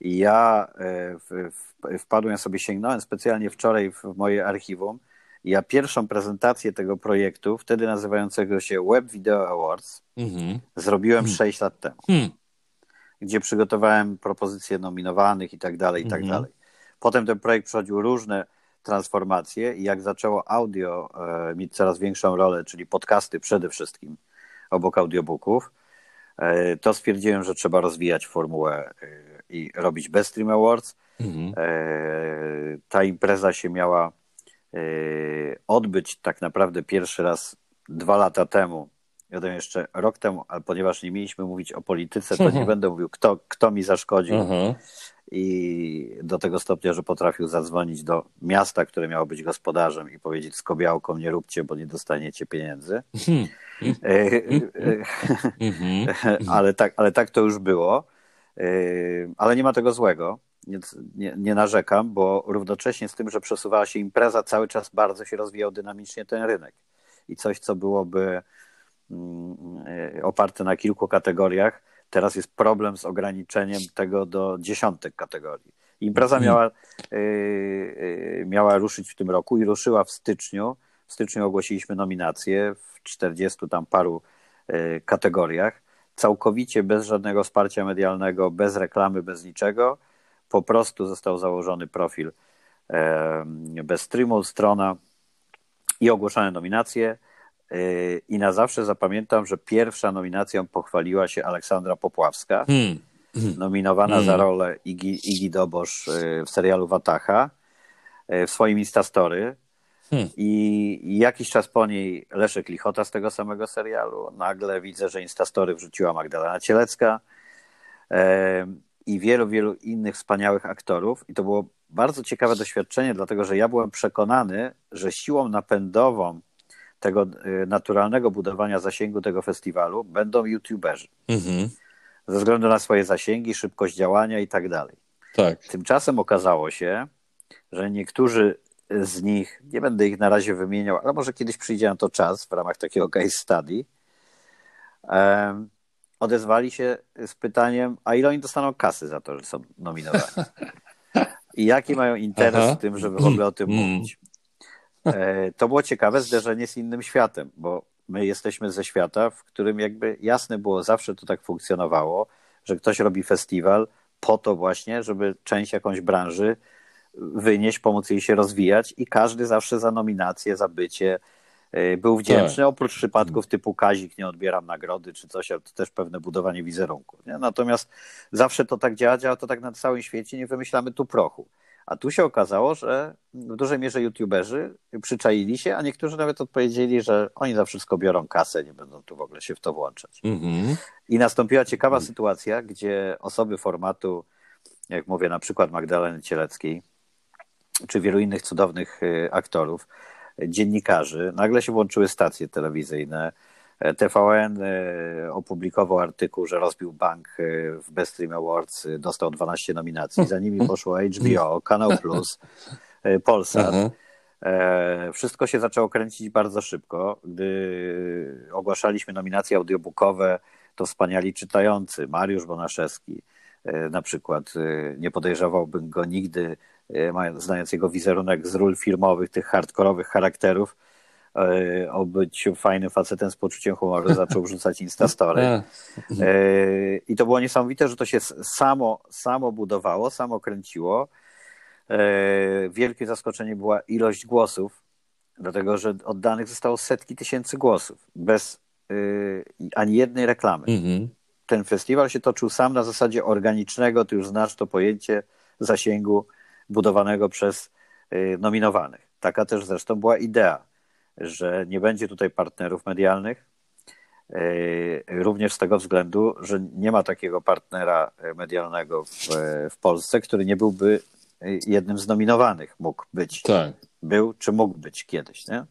I ja e, w, w, wpadłem, sobie sięgnąłem specjalnie wczoraj w, w moje archiwum. Ja pierwszą prezentację tego projektu, wtedy nazywającego się Web Video Awards, mhm. zrobiłem mhm. 6 lat temu. Hmm. Gdzie przygotowałem propozycje nominowanych i tak dalej, i tak mhm. dalej. Potem ten projekt przechodził różne transformacje i jak zaczęło audio e, mieć coraz większą rolę, czyli podcasty przede wszystkim obok audiobooków, e, to stwierdziłem, że trzeba rozwijać formułę e, i robić Best Stream Awards. Mhm. Ta impreza się miała odbyć tak naprawdę pierwszy raz dwa lata temu. Wiadomo, jeszcze rok temu, ale ponieważ nie mieliśmy mówić o polityce, to nie będę mówił, kto, kto mi zaszkodził. Mhm i do tego stopnia, że potrafił zadzwonić do miasta, które miało być gospodarzem i powiedzieć z kobiałką nie róbcie, bo nie dostaniecie pieniędzy. ale, tak, ale tak to już było. Ale nie ma tego złego. Nie, nie, nie, narzekam, bo równocześnie z tym, że przesuwała się impreza, cały czas bardzo się rozwijał dynamicznie ten rynek. I coś, co byłoby mm, oparte na kilku kategoriach, Teraz jest problem z ograniczeniem tego do dziesiątek kategorii. Impreza mhm. miała, yy, miała ruszyć w tym roku i ruszyła w styczniu. W styczniu ogłosiliśmy nominacje w 40 tam paru yy, kategoriach. Całkowicie bez żadnego wsparcia medialnego, bez reklamy, bez niczego. Po prostu został założony profil yy, bez streamu, strona i ogłoszone nominacje. Yy, I na zawsze zapamiętam, że pierwsza nominacją pochwaliła się Aleksandra Popławska, hmm. hmm. nominowana hmm. za rolę Igi, Igi Dobosz yy, w serialu Watacha yy, w swoim Instastory. Hmm. I jakiś czas po niej Leszek Lichota z tego samego serialu. Nagle widzę, że Instastory wrzuciła Magdalena Cielecka i wielu, wielu innych wspaniałych aktorów. I to było bardzo ciekawe doświadczenie, dlatego że ja byłem przekonany, że siłą napędową tego y, naturalnego budowania zasięgu tego festiwalu będą youtuberzy. Mhm. Ze względu na swoje zasięgi, szybkość działania i tak dalej. Tak. Tymczasem okazało się, że niektórzy z nich, nie będę ich na razie wymieniał, ale może kiedyś przyjdzie na to czas w ramach takiego case study, um, odezwali się z pytaniem, a ile oni dostaną kasy za to, że są nominowani? I jaki mają interes Aha. w tym, żeby w ogóle o tym mm. mówić? E, to było ciekawe zderzenie z innym światem, bo my jesteśmy ze świata, w którym jakby jasne było, zawsze to tak funkcjonowało, że ktoś robi festiwal po to właśnie, żeby część jakąś branży wynieść, pomóc jej się rozwijać i każdy zawsze za nominację, za bycie e, był wdzięczny, tak. oprócz przypadków typu Kazik, nie odbieram nagrody czy coś, ale to też pewne budowanie wizerunku. Nie? Natomiast zawsze to tak działa, działa to tak na całym świecie, nie wymyślamy tu prochu. A tu się okazało, że w dużej mierze youtuberzy przyczaili się, a niektórzy nawet odpowiedzieli, że oni za wszystko biorą kasę, nie będą tu w ogóle się w to włączać. Mm-hmm. I nastąpiła ciekawa mm. sytuacja, gdzie osoby formatu, jak mówię, na przykład Magdaleny Cieleckiej, czy wielu innych cudownych y, aktorów, dziennikarzy, nagle się włączyły stacje telewizyjne, TVN opublikował artykuł, że rozbił bank w Best Stream Awards, dostał 12 nominacji. Za nimi poszło HBO, Kanał Plus, Polsat. Wszystko się zaczęło kręcić bardzo szybko. Gdy ogłaszaliśmy nominacje audiobookowe, to wspaniali czytający, Mariusz Bonaszewski na przykład, nie podejrzewałbym go nigdy znając jego wizerunek z ról filmowych, tych hardkorowych charakterów, e, o byciu fajnym facetem z poczuciem humoru, zaczął wrzucać Instastory. E, I to było niesamowite, że to się samo, samo budowało, samo kręciło. E, wielkie zaskoczenie była ilość głosów, dlatego że oddanych zostało setki tysięcy głosów, bez ani jednej reklamy. Mhm. Ten festiwal się toczył sam na zasadzie organicznego, ty już znasz to pojęcie zasięgu budowanego przez nominowanych. Taka też zresztą była idea, że nie będzie tutaj partnerów medialnych, y, również z tego względu, że nie ma takiego partnera medialnego w, w Polsce, który nie byłby jednym z nominowanych, mógł być. Tak. Był czy mógł być kiedyś. Nie?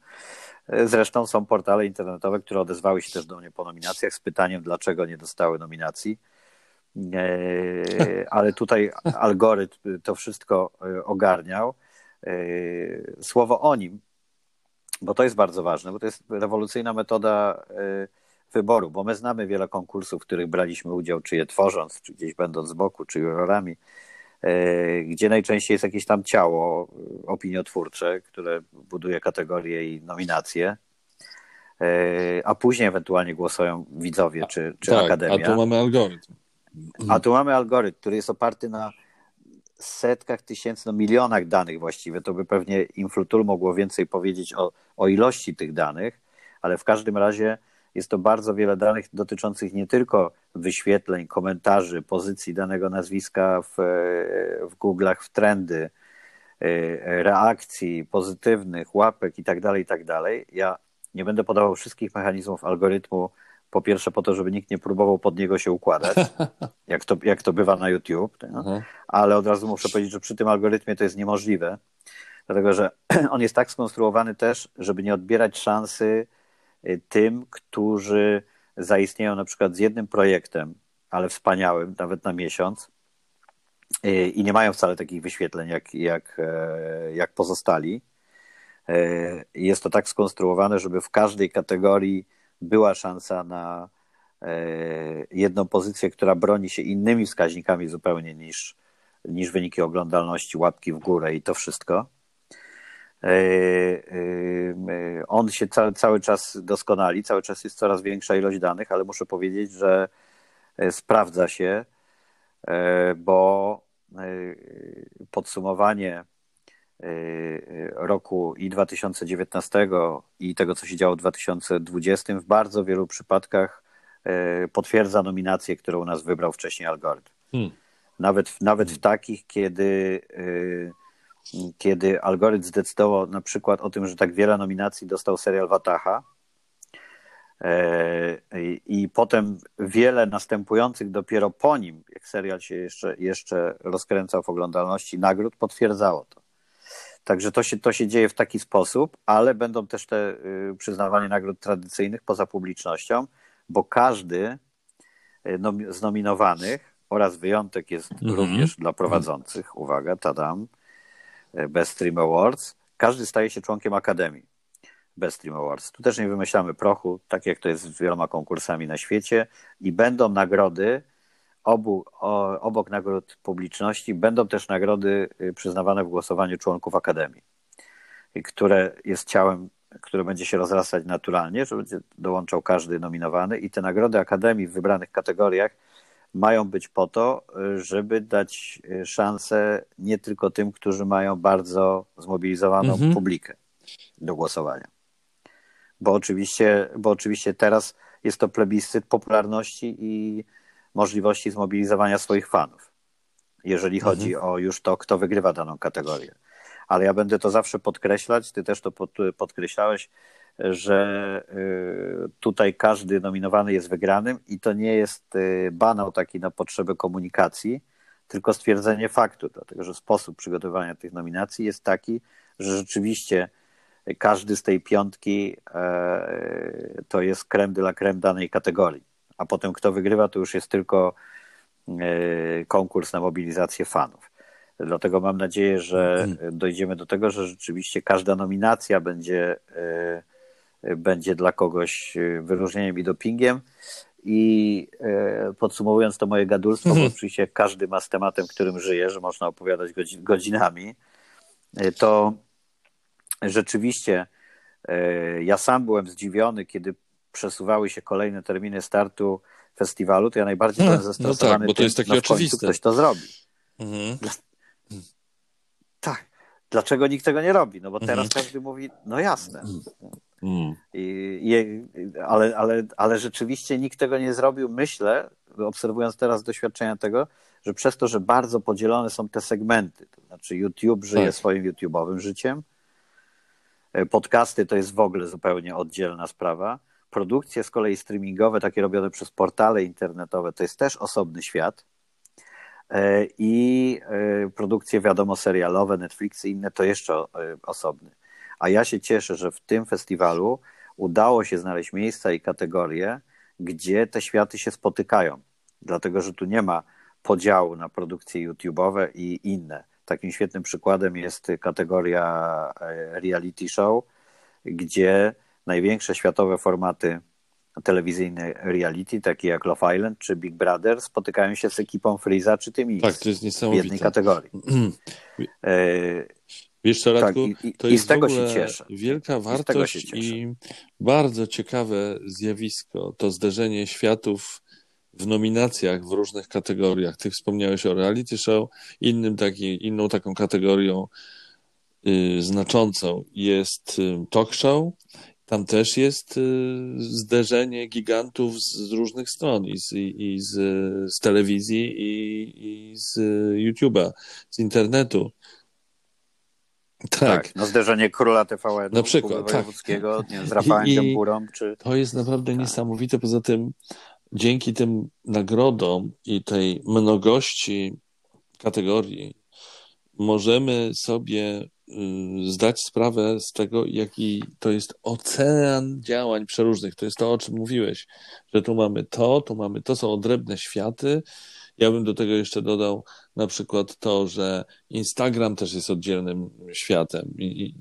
Zresztą są portale internetowe, które odezwały się też do mnie po nominacjach z pytaniem, dlaczego nie dostały nominacji. E, ale tutaj algorytm to wszystko e, ogarniał. E, słowo o nim, bo to jest bardzo ważne, bo to jest rewolucyjna metoda wyboru, bo my znamy wiele konkursów, w których braliśmy udział, czy je tworząc, czy gdzieś będąc z boku, czy jurorami, gdzie najczęściej jest jakieś tam ciało opiniotwórcze, które buduje kategorie i nominacje, a później ewentualnie głosują widzowie czy, czy tak, akademia. A tu mamy algorytm. A tu mamy algorytm, który jest oparty na setkach tysięcy, no milionach danych właściwie. To by pewnie Influtul mogło więcej powiedzieć o, o ilości tych danych, ale w każdym razie jest to bardzo wiele danych dotyczących nie tylko wyświetleń, komentarzy, pozycji danego nazwiska w, w Google'ach, w trendy, reakcji pozytywnych, łapek i tak dalej, i tak. Ja nie będę podawał wszystkich mechanizmów algorytmu po pierwsze po to, żeby nikt nie próbował pod niego się układać, jak to, jak to bywa na YouTube, no? ale od razu muszę powiedzieć, że przy tym algorytmie to jest niemożliwe, dlatego że on jest tak skonstruowany też, żeby nie odbierać szansy y, tym, którzy zaistnieją na przykład z jednym projektem, ale wspaniałym, nawet na miesiąc y, i nie mają wcale takich wyświetleń jak, jak, e, jak pozostali. E, jest to tak skonstruowane, żeby w każdej kategorii była szansa na e, jedną pozycję, która broni się innymi wskaźnikami zupełnie niż, niż wyniki oglądalności, łapki w górę i to wszystko. E, e, on się cały, cały czas doskonali, cały czas jest coraz większa ilość danych, ale muszę powiedzieć, że sprawdza się, bo podsumowanie roku i 2019 i tego, co się działo w 2020, w bardzo wielu przypadkach y, potwierdza nominację, którą u nas wybrał wcześniej algorytm. Hmm. Nawet, nawet w takich, kiedy, y, kiedy algorytm zdecydował na przykład o tym, że tak wiele nominacji dostał serial Wataha, i potem wiele następujących dopiero po nim, jak serial się jeszcze, jeszcze rozkręcał w oglądalności, nagród potwierdzało to. Także to się, to się dzieje w taki sposób, ale będą też te y, przyznawanie nagród tradycyjnych poza publicznością, bo każdy y, z nominowanych oraz wyjątek jest mhm. również dla prowadzących, uwaga, tadam, y, Best Stream Awards, każdy staje się członkiem Akademii Best Stream Awards. Tu też nie wymyślamy prochu, tak jak to jest z wieloma konkursami na świecie i będą nagrody Obu, o, obok nagród publiczności będą też nagrody y, przyznawane w głosowaniu członków Akademii, które jest ciałem, które będzie się rozrastać naturalnie, że będzie dołączał każdy nominowany i te nagrody Akademii w wybranych kategoriach mają być po to, y, żeby dać y, szansę nie tylko tym, którzy mają bardzo zmobilizowaną mhm. publikę do głosowania. Bo oczywiście, bo oczywiście teraz jest to plebiscyt popularności i możliwości zmobilizowania swoich fanów, jeżeli mhm. chodzi o już to, kto wygrywa daną kategorię. Ale ja będę to zawsze podkreślać, ty też to podkreślałeś, że y, tutaj każdy nominowany jest wygranym i to nie jest y, banał taki na potrzeby komunikacji, tylko stwierdzenie faktu, dlatego że sposób przygotowania tych nominacji jest taki, że rzeczywiście każdy z tej piątki e, to jest krem dla krem danej kategorii. A potem kto wygrywa, to już jest tylko e, konkurs na mobilizację fanów. Dlatego mam nadzieję, że mhm. dojdziemy do tego, że rzeczywiście każda nominacja będzie, będzie dla kogoś wyróżnieniem i dopingiem. I podsumowując to moje gadulstwo, bo mhm. oczywiście każdy ma z tematem, którym żyje, że można opowiadać godzinami, to rzeczywiście e, ja sam byłem zdziwiony, kiedy przesuwały się kolejne terminy startu festiwalu, to ja najbardziej byłem zestresowany no tak, bo to jest takie no oczywiste. ktoś to zrobi. Mhm. Tak. Dlaczego nikt tego nie robi? No bo teraz mhm. każdy mówi, no jasne. Mhm. I, i, ale, ale, ale rzeczywiście nikt tego nie zrobił. Myślę, obserwując teraz doświadczenia tego, że przez to, że bardzo podzielone są te segmenty, to znaczy YouTube żyje tak. swoim YouTube'owym życiem, e, podcasty to jest w ogóle zupełnie oddzielna sprawa, produkcje z kolei streamingowe, takie robione przez portale internetowe, to jest też osobny świat e, i e, produkcje, wiadomo, serialowe, Netflixy inne to jeszcze osobny. A ja się cieszę, że w tym festiwalu udało się znaleźć miejsca i kategorie, gdzie te światy się spotykają. Dlatego, że tu nie ma podziału na produkcje YouTube'owe i inne. Takim świetnym przykładem jest kategoria e, reality show, gdzie największe światowe formaty telewizyjne reality, takie jak Love Island czy Big Brother, spotykają się z ekipą Freeza czy tymi tak, to jest niesamowite. w jednej kategorii. e, Wiesz co, Radku, tak, i, to i jest z tego się cieszę. wielka wartość i, i bardzo ciekawe zjawisko, to zderzenie światów w nominacjach w różnych kategoriach. Ty wspomniałeś o reality show, innym taki, inną taką kategorią y, znaczącą jest y, talk show. Tam też jest y, zderzenie gigantów z, różnych stron, i z, i, z, z telewizji, i, i z YouTube'a, z internetu. Tak. tak. No zderzenie króla TVN, na przykład, tak. nie, z Rafałem I, Czy... To jest naprawdę tak. niesamowite. Poza tym dzięki tym nagrodom i tej mnogości kategorii możemy sobie zdać sprawę z tego, jaki to jest ocean działań przeróżnych. To jest to, o czym mówiłeś, że tu mamy to, tu mamy to, są odrębne światy, ja bym do tego jeszcze dodał na przykład to, że Instagram też jest oddzielnym światem i, i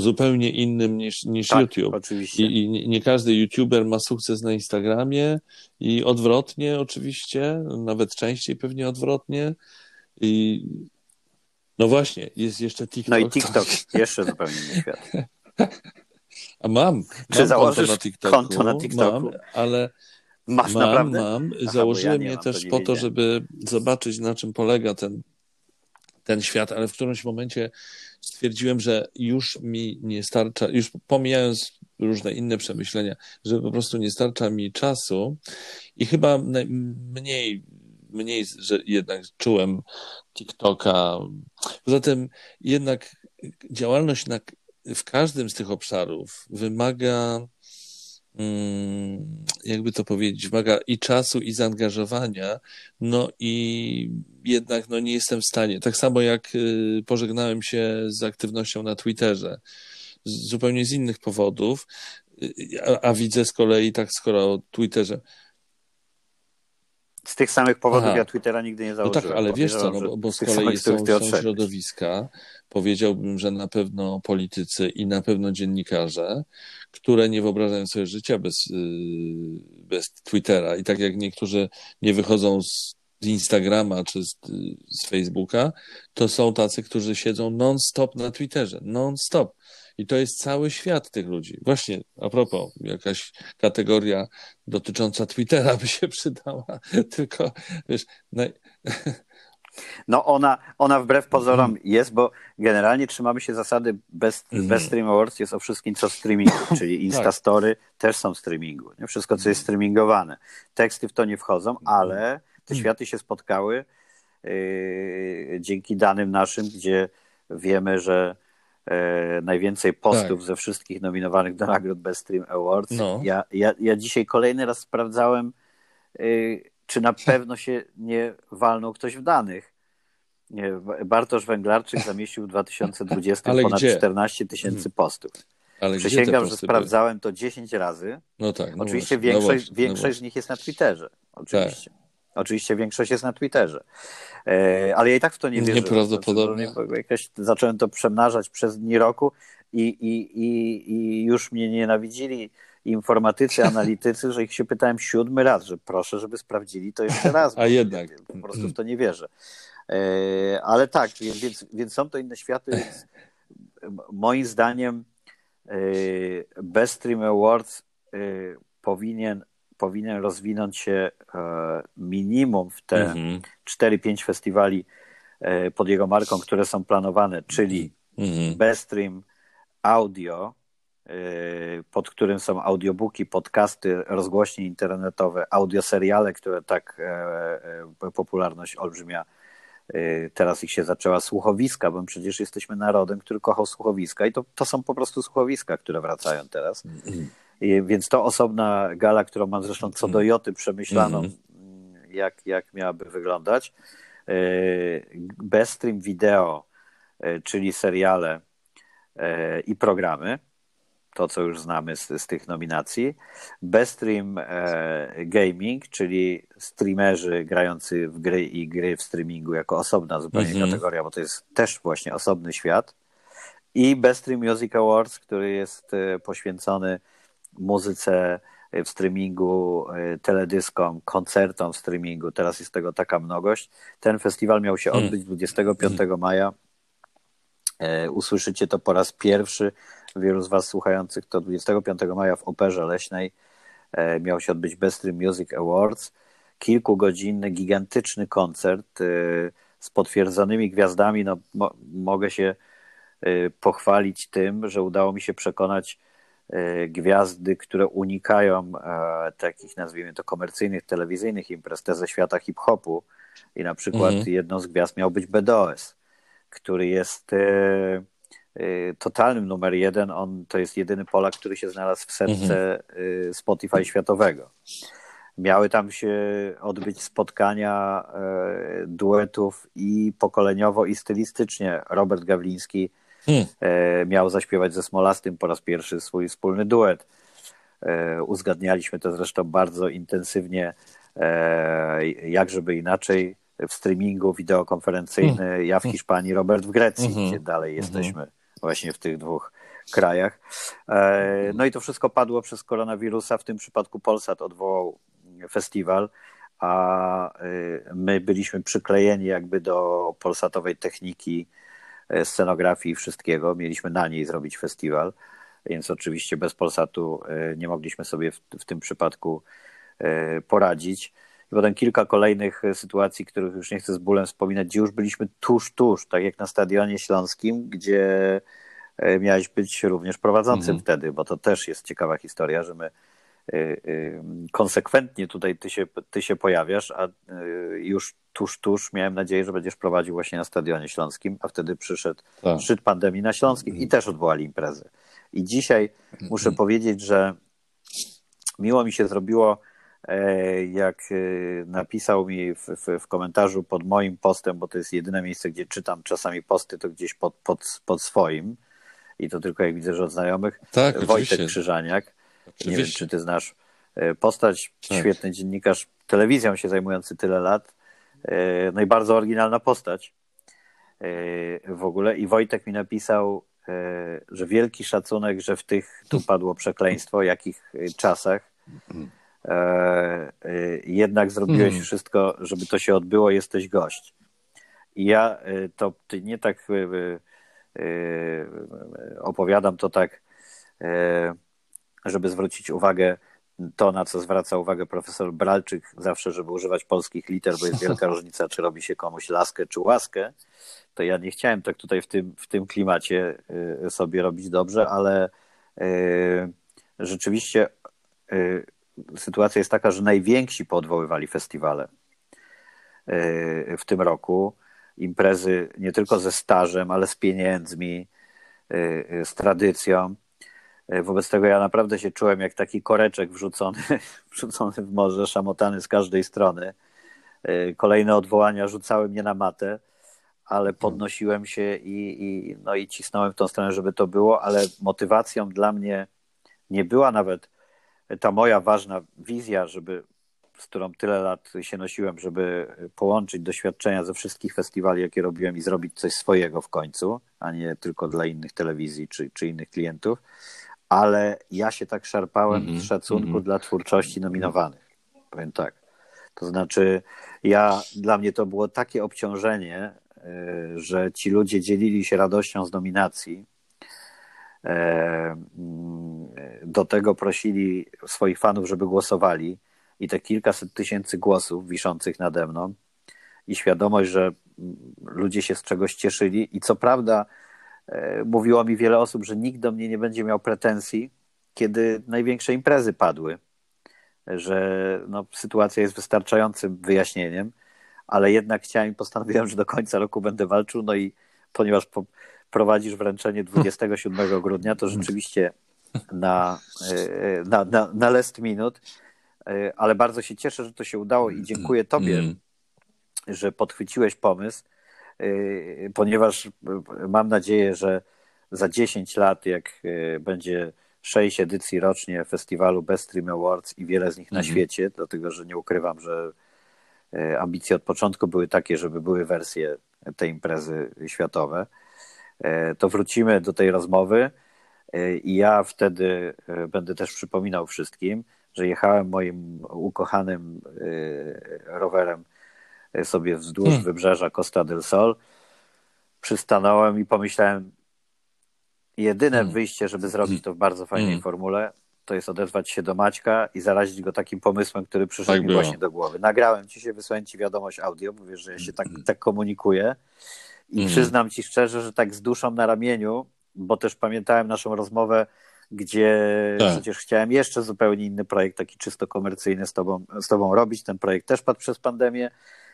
zupełnie innym niż, niż tak, YouTube. Oczywiście. I, I nie każdy YouTuber ma sukces na Instagramie i odwrotnie oczywiście, nawet częściej pewnie odwrotnie. I no właśnie, jest jeszcze TikTok. No i TikTok, jeszcze zupełnie inny świat. A mam. Czy mam założysz konto na TikToku? Konto na TikToku? Mam, ale Masz mam, naprawdę? Mam. Aha, Założyłem ja je też po to, żeby zobaczyć, na czym polega ten, ten świat, ale w którymś momencie stwierdziłem, że już mi nie starcza, już pomijając różne inne przemyślenia, że po prostu nie starcza mi czasu i chyba mniej, mniej że jednak czułem TikToka. Poza tym jednak działalność na, w każdym z tych obszarów wymaga Mm, jakby to powiedzieć, wymaga i czasu, i zaangażowania, no i jednak no, nie jestem w stanie. Tak samo jak y, pożegnałem się z aktywnością na Twitterze, zupełnie z innych powodów, y, a, a widzę z kolei tak skoro o Twitterze, z tych samych powodów Aha. ja Twittera nigdy nie założyłem. No tak, ale wiesz co, no, bo, bo z kolei są, są środowiska, powiedziałbym, że na pewno politycy i na pewno dziennikarze, które nie wyobrażają sobie życia bez, y, bez Twittera. I tak jak niektórzy nie wychodzą z Instagrama czy z, z Facebooka, to są tacy, którzy siedzą non-stop na Twitterze. Non-stop. I to jest cały świat tych ludzi. Właśnie, a propos, jakaś kategoria dotycząca Twittera by się przydała, tylko wiesz. Naj... No ona, ona wbrew pozorom mm. jest, bo generalnie trzymamy się zasady Best, mm. best Stream Awards jest o wszystkim, co streamingu, czyli. Instastory tak. też są streamingu. Nie? Wszystko, co jest mhm. streamingowane. Teksty w to nie wchodzą, mhm. ale te światy się spotkały yy, dzięki danym naszym, gdzie wiemy, że najwięcej postów tak. ze wszystkich nominowanych do nagród Best Stream Awards. No. Ja, ja, ja dzisiaj kolejny raz sprawdzałem, y, czy na pewno się nie walnął ktoś w danych. Nie, Bartosz Węglarczyk zamieścił w 2020 Ale ponad gdzie? 14 tysięcy postów. Ale Przysięgam, że sprawdzałem to 10 razy. No tak. No Oczywiście właśnie, większość, no właśnie, większość no z nich jest na Twitterze. Oczywiście. Tak. Oczywiście większość jest na Twitterze. E, ale ja i tak w to nie wierzę. Nieprawdopodobnie. Znaczy, jakoś zacząłem to przemnażać przez dni roku i, i, i, i już mnie nienawidzili informatycy, analitycy, że ich się pytałem siódmy raz, że proszę, żeby sprawdzili to jeszcze raz. A jednak. Po prostu w to nie wierzę. E, ale tak, więc, więc są to inne światy, więc moim zdaniem e, Best Stream Awards powinien, powinien rozwinąć się minimum w te mhm. 4-5 festiwali pod jego marką, które są planowane, czyli mhm. Best Stream Audio, pod którym są audiobooki, podcasty, rozgłośnie internetowe, audioseriale, które tak popularność olbrzymia teraz ich się zaczęła słuchowiska, bo przecież jesteśmy narodem, który kochał słuchowiska i to, to są po prostu słuchowiska, które wracają teraz. Więc to osobna gala, którą mam zresztą co do Joty przemyślaną, mm. jak, jak miałaby wyglądać. Y, bez stream wideo, y, czyli seriale i programy to, co już znamy z, z tych nominacji. Best Stream e, Gaming, czyli streamerzy grający w gry i gry w streamingu jako osobna zupełnie mm -hmm. kategoria, bo to jest też właśnie osobny świat. I Best Stream Music Awards, który jest e, poświęcony muzyce w streamingu, e, teledyskom, koncertom w streamingu. Teraz jest tego taka mnogość. Ten festiwal miał się mm. odbyć 25 mm. maja. E, usłyszycie to po raz pierwszy wielu z Was słuchających, to 25 maja w Operze Leśnej miał się odbyć Best Stream Music Awards. Kilkugodzinny, gigantyczny koncert z potwierdzonymi gwiazdami. No, mo mogę się pochwalić tym, że udało mi się przekonać gwiazdy, które unikają takich, nazwijmy to, komercyjnych, telewizyjnych imprez, te ze świata hip-hopu. I na przykład mhm. jedną z gwiazd miał być BDOS, który jest Y, totalnym numer jeden. On to jest jedyny Polak, który się znalazł w serce mhm. Spotify światowego. Miały tam się odbyć spotkania duetów i pokoleniowo, i stylistycznie. Robert Gawliński hmm. miał zaśpiewać ze Smolastym po raz pierwszy swój wspólny duet. Uzgadnialiśmy to zresztą bardzo intensywnie, jak żeby inaczej, w streamingu wideokonferencyjny. Hmm. Ja w Hiszpanii, Robert w Grecji, hmm. gdzie dalej jesteśmy właśnie w tych dwóch krajach. E, no i to wszystko padło przez koronawirusa. W tym przypadku Polsat odwołał festiwal, a e, my byliśmy przyklejeni jakby do polsatowej techniki, e, scenografii i wszystkiego. Mieliśmy na niej zrobić festiwal, więc oczywiście bez Polsatu nie mogliśmy sobie w, w tym przypadku poradzić. I potem kilka kolejnych sytuacji, których już nie chcę z bólem wspominać, gdzie już byliśmy tuż, tuż, tak jak na Stadionie Śląskim, gdzie e, miałeś być również prowadzącym mhm. wtedy, bo to też jest ciekawa historia, że my e, e, konsekwentnie tutaj ty się, ty się pojawiasz, a już tuż, tuż miałem nadzieję, że będziesz prowadził właśnie na Stadionie Śląskim, a wtedy przyszedł tak. szczyt pandemii na Śląskim i też odwołali imprezę. I dzisiaj muszę mhm. powiedzieć, że miło mi się zrobiło E, jak e, napisał mi w, w, w, komentarzu pod moim postem, bo to jest jedyne miejsce, gdzie czytam czasami posty, to gdzieś pod, pod, pod swoim i to tylko jak widzę, że od znajomych. Tak, Wojtek oczywiście. Krzyżaniak. Oczywiście. Nie wiem, czy ty znasz e, postać, tak. świetny dziennikarz, telewizją się zajmujący tyle lat. No i bardzo oryginalna postać w ogóle. I Wojtek mi napisał, że wielki szacunek, że w tych, tu padło przekleństwo, jakich czasach. E, e, jednak zrobiłeś hmm. wszystko, żeby to się odbyło, jesteś gość. I ja e, to nie tak opowiadam to tak, żeby zwrócić uwagę to, na co zwraca uwagę profesor Bralczyk, zawsze, żeby używać polskich liter, bo jest wielka różnica, czy robi się komuś laskę, czy łaskę. To ja nie chciałem tak tutaj w tym, w tym klimacie sobie robić dobrze, ale rzeczywiście sytuacja jest taka, że najwięksi poodwoływali festiwale w tym roku. Imprezy nie tylko ze stażem, ale z pieniędzmi, z tradycją. E, wobec tego ja naprawdę się czułem jak taki koreczek wrzucony, wrzucony w morze, szamotany z każdej strony. Kolejne odwołania rzucały mnie na matę, ale mhm. podnosiłem się i, i, no i cisnąłem w tą stronę, żeby to było, ale motywacją dla mnie nie była nawet ta moja ważna wizja, żeby, z którą tyle lat się nosiłem, żeby połączyć doświadczenia ze wszystkich festiwali, jakie robiłem i zrobić coś swojego w końcu, a nie tylko dla innych telewizji czy, czy innych klientów, ale ja się tak szarpałem mm -hmm, z szacunku mm -hmm. dla twórczości nominowanych. Powiem tak. To znaczy, ja, dla mnie to było takie obciążenie, y, że ci ludzie dzielili się radością z nominacji. E, mm, do tego prosili swoich fanów, żeby głosowali i te kilkaset tysięcy głosów wiszących nade mną i świadomość, że mm, ludzie się z czegoś cieszyli. I co prawda, mówiło mi wiele osób, że nikt do mnie nie będzie miał pretensji, kiedy największe imprezy padły że no, sytuacja jest wystarczającym wyjaśnieniem, ale jednak chciałem i postanowiłem, że do końca roku będę walczył, no i ponieważ po, prowadzisz wręczenie 27 grudnia, to rzeczywiście na, e, na, na, na last minut, e, ale bardzo się cieszę, że to się udało i dziękuję Tobie, mm. że podchwyciłeś pomysł, e, ponieważ mam nadzieję, że za 10 lat, jak będzie sześć edycji rocznie festiwalu Best Stream Awards i wiele z nich na mhm. świecie, dlatego że nie ukrywam, że ambicje od początku były takie, żeby były wersje tej imprezy światowe. To wrócimy do tej rozmowy i ja wtedy będę też przypominał wszystkim, że jechałem moim ukochanym rowerem sobie wzdłuż hmm. wybrzeża Costa del Sol. Przystanąłem i pomyślałem, Jedyne hmm. wyjście, żeby zrobić to w bardzo fajnej hmm. formule, to jest odezwać się do Maćka i zarazić go takim pomysłem, który przyszedł tak mi było. właśnie do głowy. Nagrałem ci się, wysłałem ci wiadomość audio, bo wiesz, że ja się tak, hmm. tak komunikuję i hmm. przyznam ci szczerze, że tak z duszą na ramieniu, bo też pamiętałem naszą rozmowę, gdzie tak. przecież chciałem jeszcze zupełnie inny projekt, taki czysto komercyjny z tobą, z tobą robić. Ten projekt też padł przez pandemię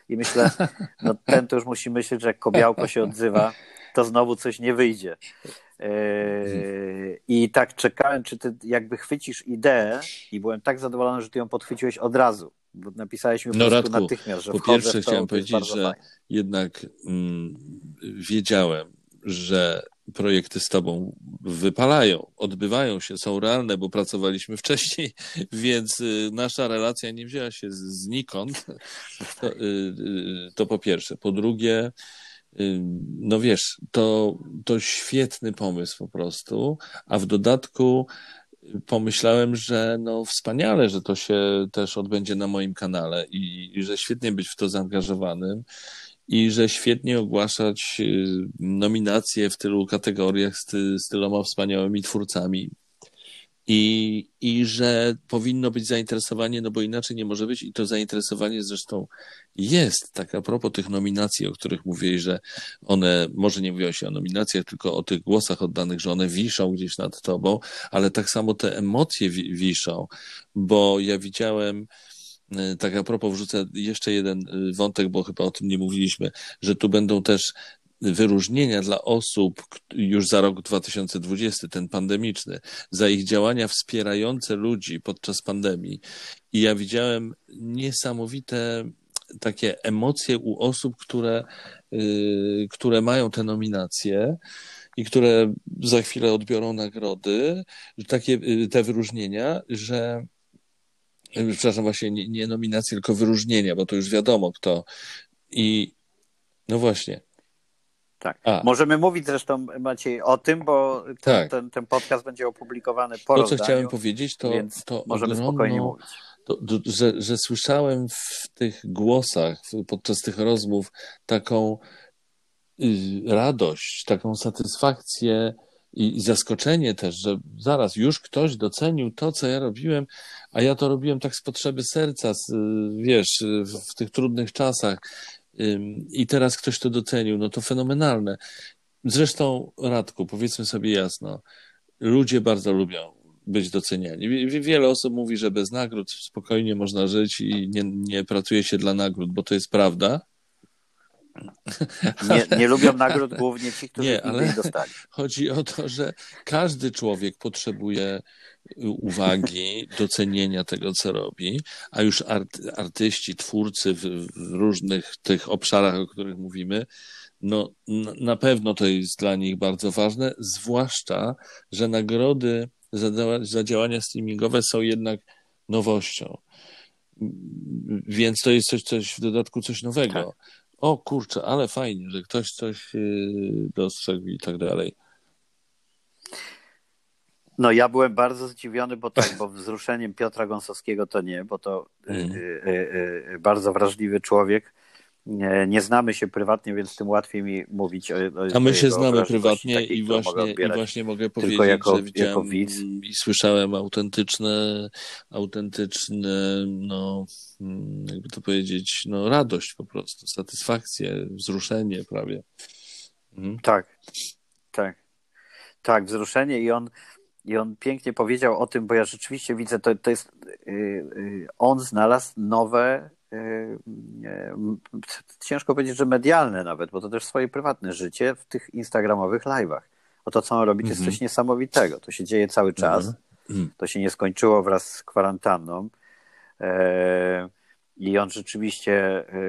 i myślę, no ten to już musi myśleć, że jak kobiałko się odzywa, to znowu coś nie wyjdzie. Yy, I tak czekałem, czy ty jakby chwycisz ideę i byłem tak zadowolony, że ty ją podchwyciłeś od razu. Bo napisałeś mi po no, Radku, natychmiast, że Po pierwsze chciałem powiedzieć, że fajne. jednak mm, wiedziałem, że projekty z tobą wypalają, odbywają się, są realne, bo pracowaliśmy wcześniej, więc y, nasza relacja nie wzięła się znikąd. To, y, y, to po pierwsze. Po drugie, no wiesz, to, to świetny pomysł po prostu, a w dodatku pomyślałem, że no wspaniale, że to się też odbędzie na moim kanale i, i że świetnie być w to zaangażowanym i że świetnie ogłaszać y, nominacje w tylu kategoriach z, z tyloma wspaniałymi twórcami i, i że powinno być zainteresowanie, no bo inaczej nie może być i to zainteresowanie zresztą jest. Tak a propos tych nominacji, o których mówiłeś, że one, może nie mówiło się o nominacjach, tylko o tych głosach oddanych, że one wiszą gdzieś nad tobą, ale tak samo te emocje wiszą, bo ja widziałem, tak a propos wrzucę jeszcze jeden y, wątek, bo chyba o tym nie mówiliśmy, że tu będą też wyróżnienia dla osób już za rok 2020, ten pandemiczny, za ich działania wspierające ludzi podczas pandemii. I ja widziałem niesamowite takie emocje u osób, które, yy, które mają te nominacje i które za chwilę odbiorą nagrody, takie yy, te wyróżnienia, że przepraszam, właśnie nie, nie nominacje, tylko wyróżnienia, bo to już wiadomo kto. I no właśnie, tak. A. Możemy mówić zresztą, Maciej, o tym, bo ten, tak. ten, ten podcast będzie opublikowany po To, co chciałem powiedzieć, to, to możemy ogromno, spokojnie mówić. To, że, że słyszałem w tych głosach, podczas tych rozmów, taką y, radość, taką satysfakcję i zaskoczenie też, że zaraz już ktoś docenił to, co ja robiłem, a ja to robiłem tak z potrzeby serca, z, wiesz, w tych trudnych czasach i teraz ktoś to docenił, no to fenomenalne. Zresztą, Radku, powiedzmy sobie jasno, ludzie bardzo lubią być doceniani. Wiele osób mówi, że bez nagród spokojnie można żyć i nie, nie pracuje się dla nagród, bo to jest prawda. Nie, nie lubią nagród głównie ci, którzy nie, ale dostali. Chodzi o to, że każdy człowiek potrzebuje uwagi, docenienia tego, co robi, a już artyści, twórcy w, w różnych tych obszarach, o których mówimy, no na pewno to jest dla nich bardzo ważne, zwłaszcza, że nagrody za, za działania streamingowe są jednak nowością. Więc to jest coś, coś w dodatku coś nowego. Tak. O kurczę, ale fajnie, że ktoś coś yy, dostrzegł i tak dalej. No ja byłem bardzo zdziwiony, bo tak, bo wzruszeniem Piotra Gąsowskiego to nie, bo to y, y, y, bardzo wrażliwy człowiek. Nie, nie, znamy się prywatnie, więc tym łatwiej mi mówić. O, o A my się znamy prywatnie takiej, i, właśnie, i właśnie mogę powiedzieć, jako, że widziałem jako widz. i słyszałem autentyczne, autentyczne, no, mm, jakby to powiedzieć, no, radość po prostu, satysfakcję, wzruszenie prawie. Mhm. Tak, tak. Tak, wzruszenie i on i on pięknie powiedział o tym, bo ja rzeczywiście widzę, to, to jest, yy, yy, on znalazł nowe, ciężko powiedzieć, że medialne nawet, bo to też swoje prywatne życie w tych instagramowych live'ach. O to, co on robi, to jest mhm. coś niesamowitego. To się dzieje cały czas. Mhm. To się nie skończyło wraz z kwarantanną. E, I on rzeczywiście e,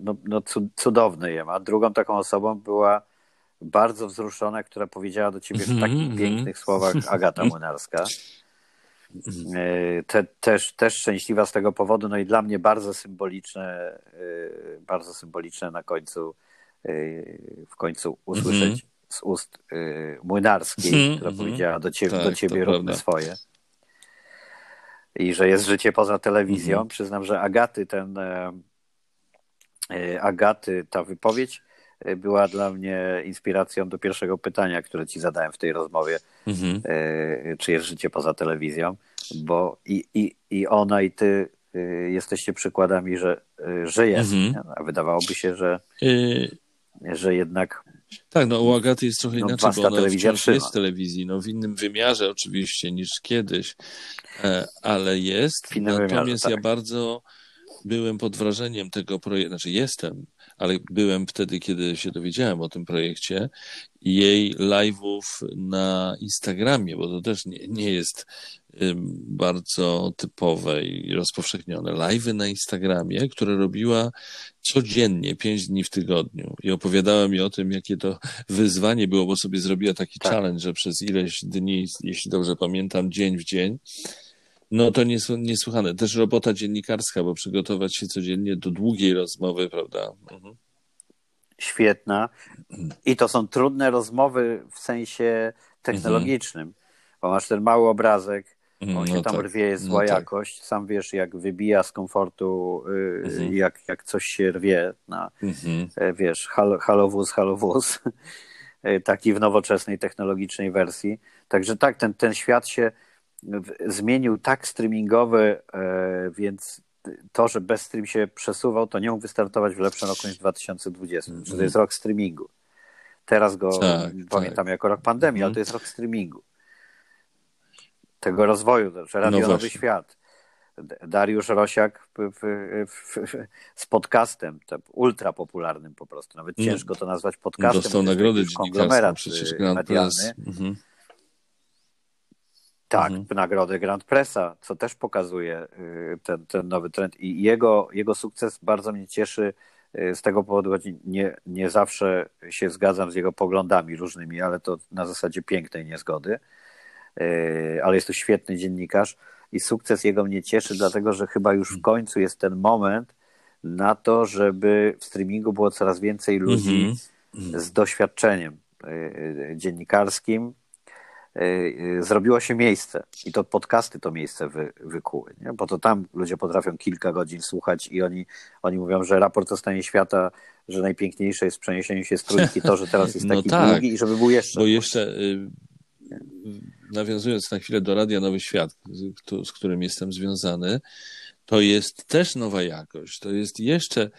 no, no cudowny jest. A drugą taką osobą była bardzo wzruszona, która powiedziała do ciebie w mhm, takich mm -hmm. pięknych słowach Agata Młynarska. Mhm. E, te, też, też szczęśliwa z tego powodu, no i dla mnie bardzo symboliczne, e, bardzo symboliczne na końcu, e, w końcu usłyszeć mm -hmm. z ust Młynarskiej, mm -hmm. która powiedziała do ciebie, tak, do ciebie róbmy swoje. I że jest życie poza telewizją. Mhm. Przyznam, że Agaty ten, Agaty ta wypowiedź była dla mnie inspiracją do pierwszego pytania, które ci zadałem w tej rozmowie, mhm. E, czy jest życie poza telewizją, bo i, i, i ona i ty e, jesteście przykładami, że, e, że jest. Mhm. A wydawałoby się, że, że jednak tak, no u Agaty jest trochę no, inaczej, bo ona wciąż jest w telewizji, no w innym wymiarze oczywiście niż kiedyś, ale jest. Natomiast wymiarze, tak. ja bardzo byłem pod wrażeniem tego projektu, znaczy jestem ale byłem wtedy, kiedy się dowiedziałem o tym projekcie, jej live'ów na Instagramie, bo to też nie, nie jest bardzo typowe i rozpowszechnione. Live'y na Instagramie, które robiła codziennie, pięć dni w tygodniu. I opowiadała mi o tym, jakie to wyzwanie było, bo sobie zrobiła taki tak. challenge, że przez ileś dni, jeśli dobrze pamiętam, dzień w dzień, no to niesłychane. Też robota dziennikarska, bo przygotować się codziennie do długiej rozmowy, prawda? Mhm. Świetna. I to są trudne rozmowy w sensie technologicznym, mhm. bo masz ten mały obrazek, on no się tam tak. rwie, jest no zła no jakość. Tak. Sam wiesz, jak wybija z komfortu, y, mhm. jak, jak coś się rwie na, mhm. E, wiesz, hal, halowóz, halowóz. Taki w nowoczesnej, technologicznej wersji. Także tak, ten, ten świat się zmienił tak streamingowy, e, więc to, że bez stream się przesuwał, to nie mógł wystartować w lepszym roku niż 2020. Mm. to jest rok streamingu. Teraz go tak, pamiętam tak. jako rok pandemii, mm. ale to jest rok streamingu. Tego rozwoju, że Radio no Nowy Świat. Dariusz Rosiak w, w, w, z podcastem, ultra popularnym po prostu. Nawet mm. ciężko to nazwać podcastem. Dostał nagrodę dziennikarską, przecież y, Grand Press. Mhm. Tak, mhm. nagrodę Grand Pressa, co też pokazuje y, ten, ten nowy trend i jego, jego sukces bardzo mnie cieszy y, z tego powodu, choć nie, nie zawsze się zgadzam z jego poglądami różnymi, ale to na zasadzie pięknej niezgody, y, ale jest to świetny dziennikarz i sukces jego mnie cieszy, dlatego że chyba już w końcu jest ten moment na to, żeby w streamingu było coraz więcej ludzi mhm. z doświadczeniem dziennikarskim, zrobiło się miejsce i to podcasty to miejsce wy, wykuły, nie? bo to tam ludzie potrafią kilka godzin słuchać i oni, oni mówią, że raport o stanie świata, że najpiękniejsze jest przeniesienie się z trójki to, że teraz jest no taki no tak, długi i żeby był jeszcze. Bo jeszcze y, nawiązując na chwilę do Radia Nowy Świat, z którym jestem związany, to jest też nowa jakość. To jest jeszcze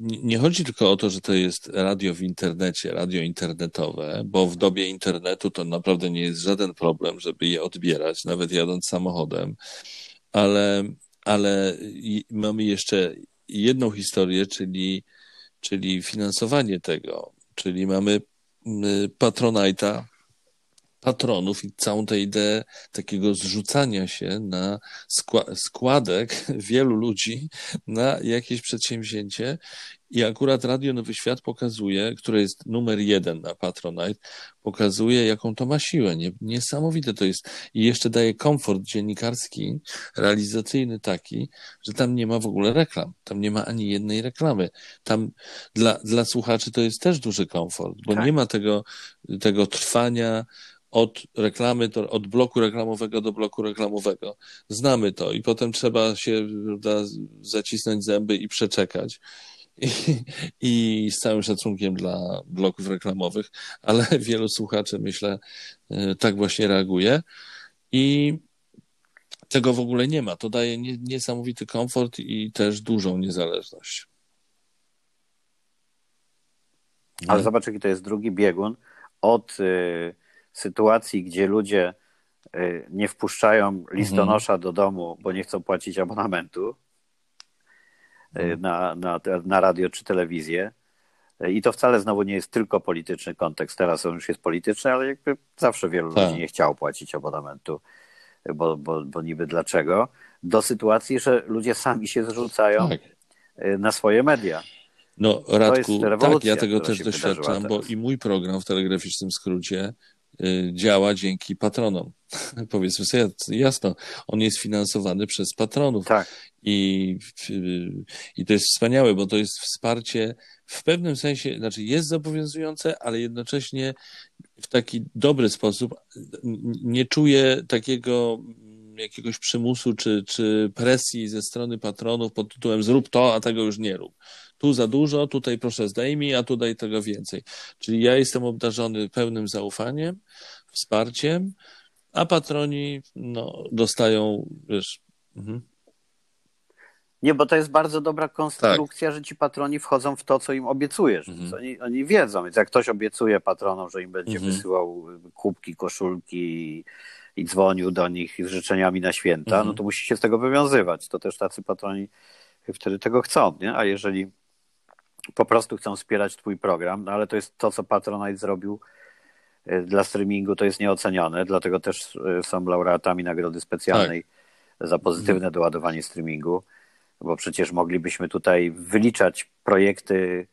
nie chodzi tylko o to, że to jest radio w internecie, radio internetowe, bo w dobie internetu to naprawdę nie jest żaden problem, żeby je odbierać, nawet jadąc samochodem, ale, ale mamy jeszcze jedną historię, czyli, czyli finansowanie tego, czyli mamy Patronite'a, patronów i całą tę ideę takiego zrzucania się na składek wielu ludzi na jakieś przedsięwzięcie. I akurat Radio Nowy Świat pokazuje, które jest numer jeden na Patronite, pokazuje, jaką to ma siłę. Niesamowite to jest. I jeszcze daje komfort dziennikarski, realizacyjny taki, że tam nie ma w ogóle reklam. Tam nie ma ani jednej reklamy. Tam dla, dla słuchaczy to jest też duży komfort, bo tak. nie ma tego, tego trwania od reklamy, do, od bloku reklamowego do bloku reklamowego. Znamy to i potem trzeba się zacisnąć zęby i przeczekać. I, I, z całym szacunkiem dla bloków reklamowych, ale wielu słuchaczy, myślę, e, tak właśnie reaguje. I tego w ogóle nie ma. To daje niesamowity komfort i też dużą niezależność. Ale zobacz, jaki to jest drugi biegun od. Yy sytuacji, gdzie ludzie y, nie wpuszczają listonosza mhm. do domu, bo nie chcą płacić abonamentu y, mhm. na, na, na radio czy telewizję. Y, I to wcale znowu nie jest tylko polityczny kontekst. Teraz on już jest polityczny, ale jakby zawsze wielu tak. ludzi nie chciało płacić abonamentu, bo, bo, bo niby dlaczego. Do sytuacji, że ludzie sami się zrzucają tak. na swoje media. No, Radku, tak, ja tego też doświadczam, bo i mój program w telegraficznym skrócie działa dzięki patronom. Powiedzmy sobie jasno, on jest finansowany przez patronów. Tak. I, I to jest wspaniałe, bo to jest wsparcie w pewnym sensie, znaczy jest zobowiązujące, ale jednocześnie w taki dobry sposób nie czuję takiego jakiegoś przymusu czy, czy presji ze strony patronów pod tytułem zrób to, a tego już nie rób tu za dużo, tutaj proszę zdejmij, a tutaj tego więcej. Czyli ja jestem obdarzony pełnym zaufaniem, wsparciem, a patroni no, dostają, wiesz. Mhm. Nie, bo to jest bardzo dobra konstrukcja, tak. że ci patroni wchodzą w to, co im obiecujesz. Mhm. Oni, oni wiedzą, więc jak ktoś obiecuje patronom, że im będzie mhm. wysyłał kubki, koszulki i, i dzwonił do nich z życzeniami na święta, no mhm. to musi się z tego wywiązywać. To też tacy patroni wtedy tego chcą, nie? A jeżeli po prostu chcą wspierać Twój program, no ale to jest to, co Patronite zrobił e, dla streamingu, to jest nieocenione, dlatego też e, są laureatami Nagrody Specjalnej tak. za pozytywne doładowanie streamingu, bo przecież moglibyśmy tutaj wyliczać projekty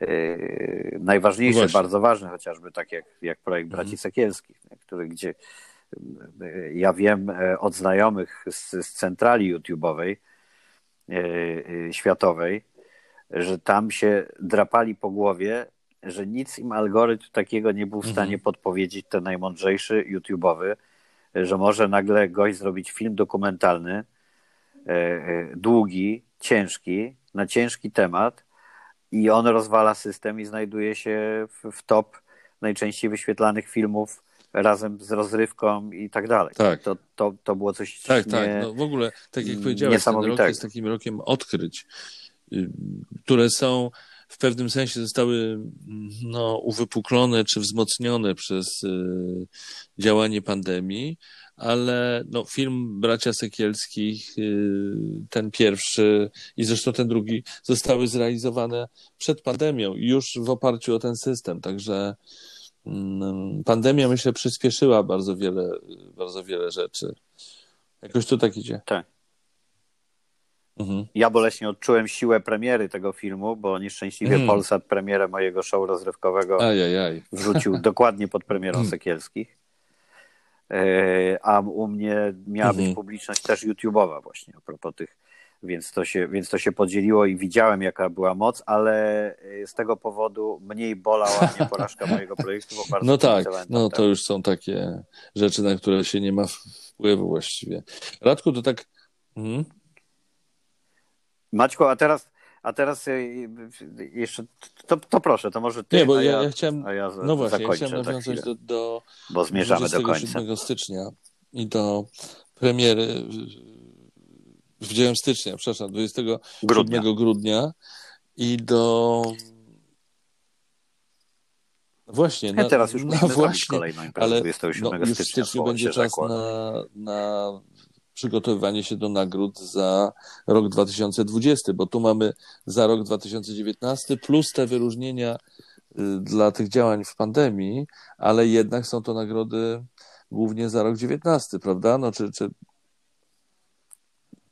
yy, najważniejsze, no bardzo ważne, chociażby tak jak, jak projekt Braci mhm. Sekielskich, który gdzie ja wiem od znajomych z, z centrali YouTube'owej yy, światowej, że tam się drapali po głowie, że nic im algorytm takiego nie był w stanie mhm. podpowiedzieć, ten najmądrzejszy, YouTube'owy, że może nagle gość zrobić film dokumentalny, e, e, długi, ciężki, na ciężki temat i on rozwala system i znajduje się w, w top najczęściej wyświetlanych filmów razem z rozrywką i tak dalej. Tak. To, to, to było coś Tak, nie, tak. No w ogóle, tak jak powiedziałeś, ten rok jest takim rokiem odkryć. Y, które są w pewnym sensie zostały no, uwypuklone czy wzmocnione przez y, działanie pandemii, ale no, film Bracia Sekielskich, y, ten pierwszy i zresztą ten drugi, zostały zrealizowane przed pandemią, już w oparciu o ten system. Także mm, pandemia, myślę, przyspieszyła bardzo wiele, bardzo wiele rzeczy. Jakoś to tak idzie. Tak. Mhm. Ja boleśnie odczułem siłę premiery tego filmu, bo nieszczęśliwie mhm. Polsat premierę mojego show rozrywkowego Ajajaj. wrzucił dokładnie pod premierą mhm. Sekielskich. E, a u mnie miała być mhm. publiczność też YouTube'owa właśnie a propos tych, więc to, się, więc to się podzieliło i widziałem jaka była moc, ale e, z tego powodu mniej bolała mnie porażka mojego projektu, bo bardzo No tak, no to już są takie rzeczy, na które się nie ma wpływu właściwie. Radku, to tak... Mhm. Maćku, a teraz, a teraz e, jeszcze, to, to proszę, to może ty, Nie, bo ja, ja, ja chciałem, ja no właśnie, ja chciałem nawiązać do, do bo zmierzamy do końca. stycznia i do premiery w dzień stycznia, przepraszam, 27 grudnia, grudnia i do Właśnie, na, teraz już no właśnie, kolejną imprezę ale 27 no, już stycznia. W styczniu będzie czas na, na przygotowywanie się do nagród za rok 2020, bo tu mamy za rok 2019 plus te wyróżnienia y, dla tych działań w pandemii, ale jednak są to nagrody głównie za rok 19, prawda? No, czy, czy...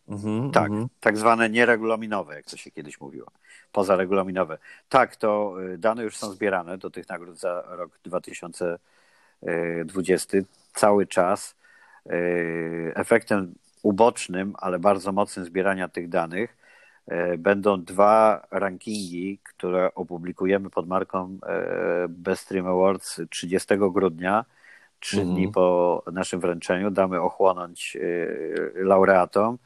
Mhm, tak, mhm. tak zwane nieregulaminowe, jak to się kiedyś mówiło, pozaregulaminowe. Tak, to y, dane już są zbierane do tych nagród za rok 2020 cały czas. Y, efektem ubocznym, ale bardzo mocnym zbierania tych danych y, będą dwa rankingi, które opublikujemy pod marką Best Stream Awards 30 grudnia trzy mhm. dni po naszym wręczeniu damy ochłonąć laureatom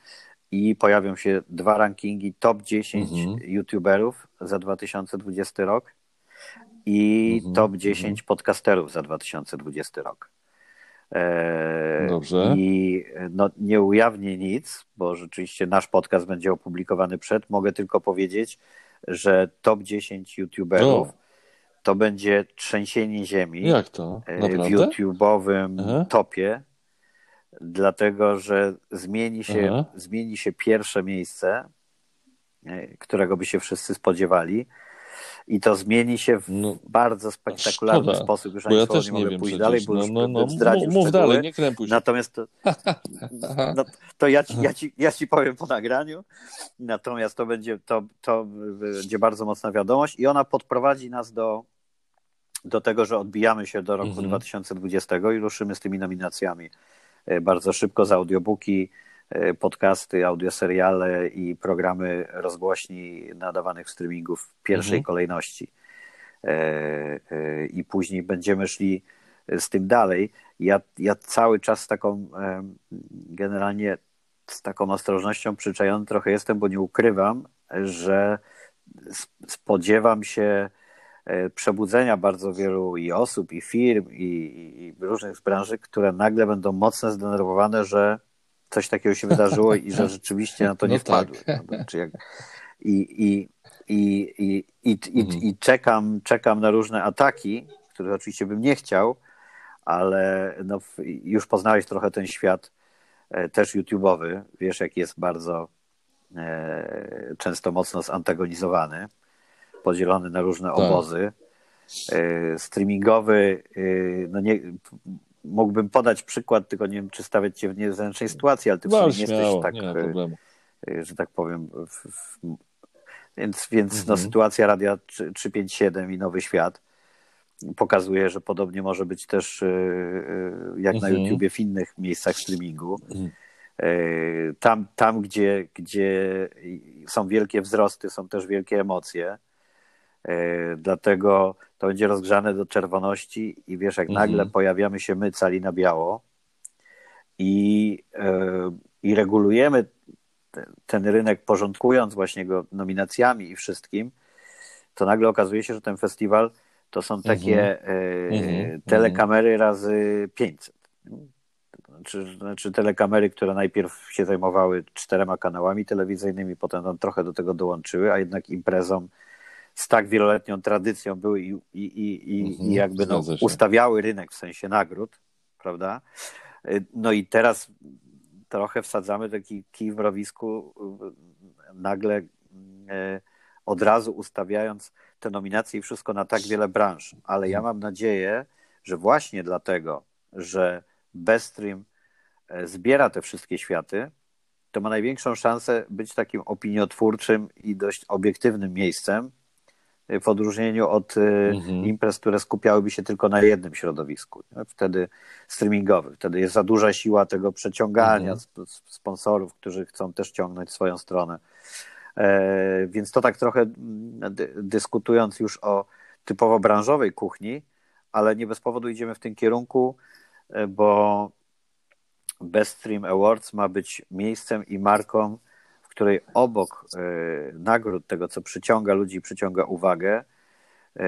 i pojawią się dwa rankingi top 10 mhm. youtuberów za 2020 rok i mhm. top 10 mhm. podcasterów za 2020 rok. E, Dobrze. I no, nie ujawnię nic, bo rzeczywiście nasz podcast będzie opublikowany przed. Mogę tylko powiedzieć, że top 10 youtuberów o. to będzie trzęsienie ziemi Jak to? E, w YouTube'owym Aha. topie dlatego że zmieni się, zmieni się pierwsze miejsce, e, którego by się wszyscy spodziewali. I to zmieni się w no, bardzo spektakularny szkoda, sposób. Już bo ja też nie, mogę pójść przecież. dalej, bo no, no, no, zdradził Mów dalej, nie krępuj się. Natomiast to, no, to ja, ci, ja, ci, ja ci powiem po nagraniu. Natomiast to będzie, to, to będzie bardzo mocna wiadomość i ona podprowadzi nas do, do tego, że odbijamy się do roku mhm. 2020 i ruszymy z tymi nominacjami E, bardzo szybko z audiobooki, podcasty, audioseriale i programy rozgłośni nadawanych w streamingu w pierwszej mhm. kolejności. E, I później będziemy szli z tym dalej. Ja, ja cały czas taką generalnie z taką ostrożnością przyczajony trochę jestem, bo nie ukrywam, że spodziewam się E, przebudzenia bardzo wielu i osób, i firm, i, i różnych z branży, które nagle będą mocno zdenerwowane, że coś takiego się wydarzyło i że rzeczywiście na to nie no wpadły. Tak. I, i, i, i, i, i, mhm. i czekam, czekam na różne ataki, których oczywiście bym nie chciał, ale no, już poznałeś trochę ten świat e, też YouTube'owy. Wiesz, jak jest bardzo e, często mocno zantagonizowany podzielony na różne tak. obozy. E, streamingowy, e, no nie, mógłbym podać przykład, tylko nie wiem, czy stawiać cię w niezręcznej sytuacji, ale ty no, nie jesteś tak, nie e, że tak powiem, w, w, więc, więc no, mhm. no, sytuacja Radia 357 i Nowy Świat pokazuje, że podobnie może być też jak mhm. na YouTubie w innych miejscach streamingu. Mhm. Tam, tam gdzie, gdzie są wielkie wzrosty, są też wielkie emocje. E, dlatego to będzie rozgrzane do czerwoności i wiesz, jak mhm. nagle pojawiamy się my cali na biało i, e, i regulujemy ten rynek, porządkując właśnie go nominacjami i wszystkim, to nagle okazuje się, że ten festiwal to są takie mhm. mhm. telekamery razy 500. Znaczy, znaczy telekamery, które najpierw się zajmowały czterema kanałami telewizyjnymi, potem tam trochę do tego dołączyły, a jednak imprezą z tak wieloletnią tradycją były i, i, i, i mhm, jakby no, ustawiały rynek w sensie nagród, prawda? No i teraz trochę wsadzamy taki kij w rowisku, nagle e, od razu ustawiając te nominacje i wszystko na tak wiele branż. Ale ja mam nadzieję, że właśnie dlatego, że Bestream zbiera te wszystkie światy, to ma największą szansę być takim opiniotwórczym i dość obiektywnym miejscem, w odróżnieniu od y, mhm. imprez, które skupiałyby się tylko na jednym środowisku. Wtedy streamingowy. Wtedy jest za duża siła tego przeciągania mhm. sponsorów, którzy chcą też ciągnąć swoją stronę. E, więc to tak trochę mm, dyskutując już o typowo branżowej kuchni, ale nie bez powodu idziemy w tym kierunku, e, bo Best Stream Awards ma być miejscem i marką której obok e, nagród, tego co przyciąga ludzi, przyciąga uwagę, e,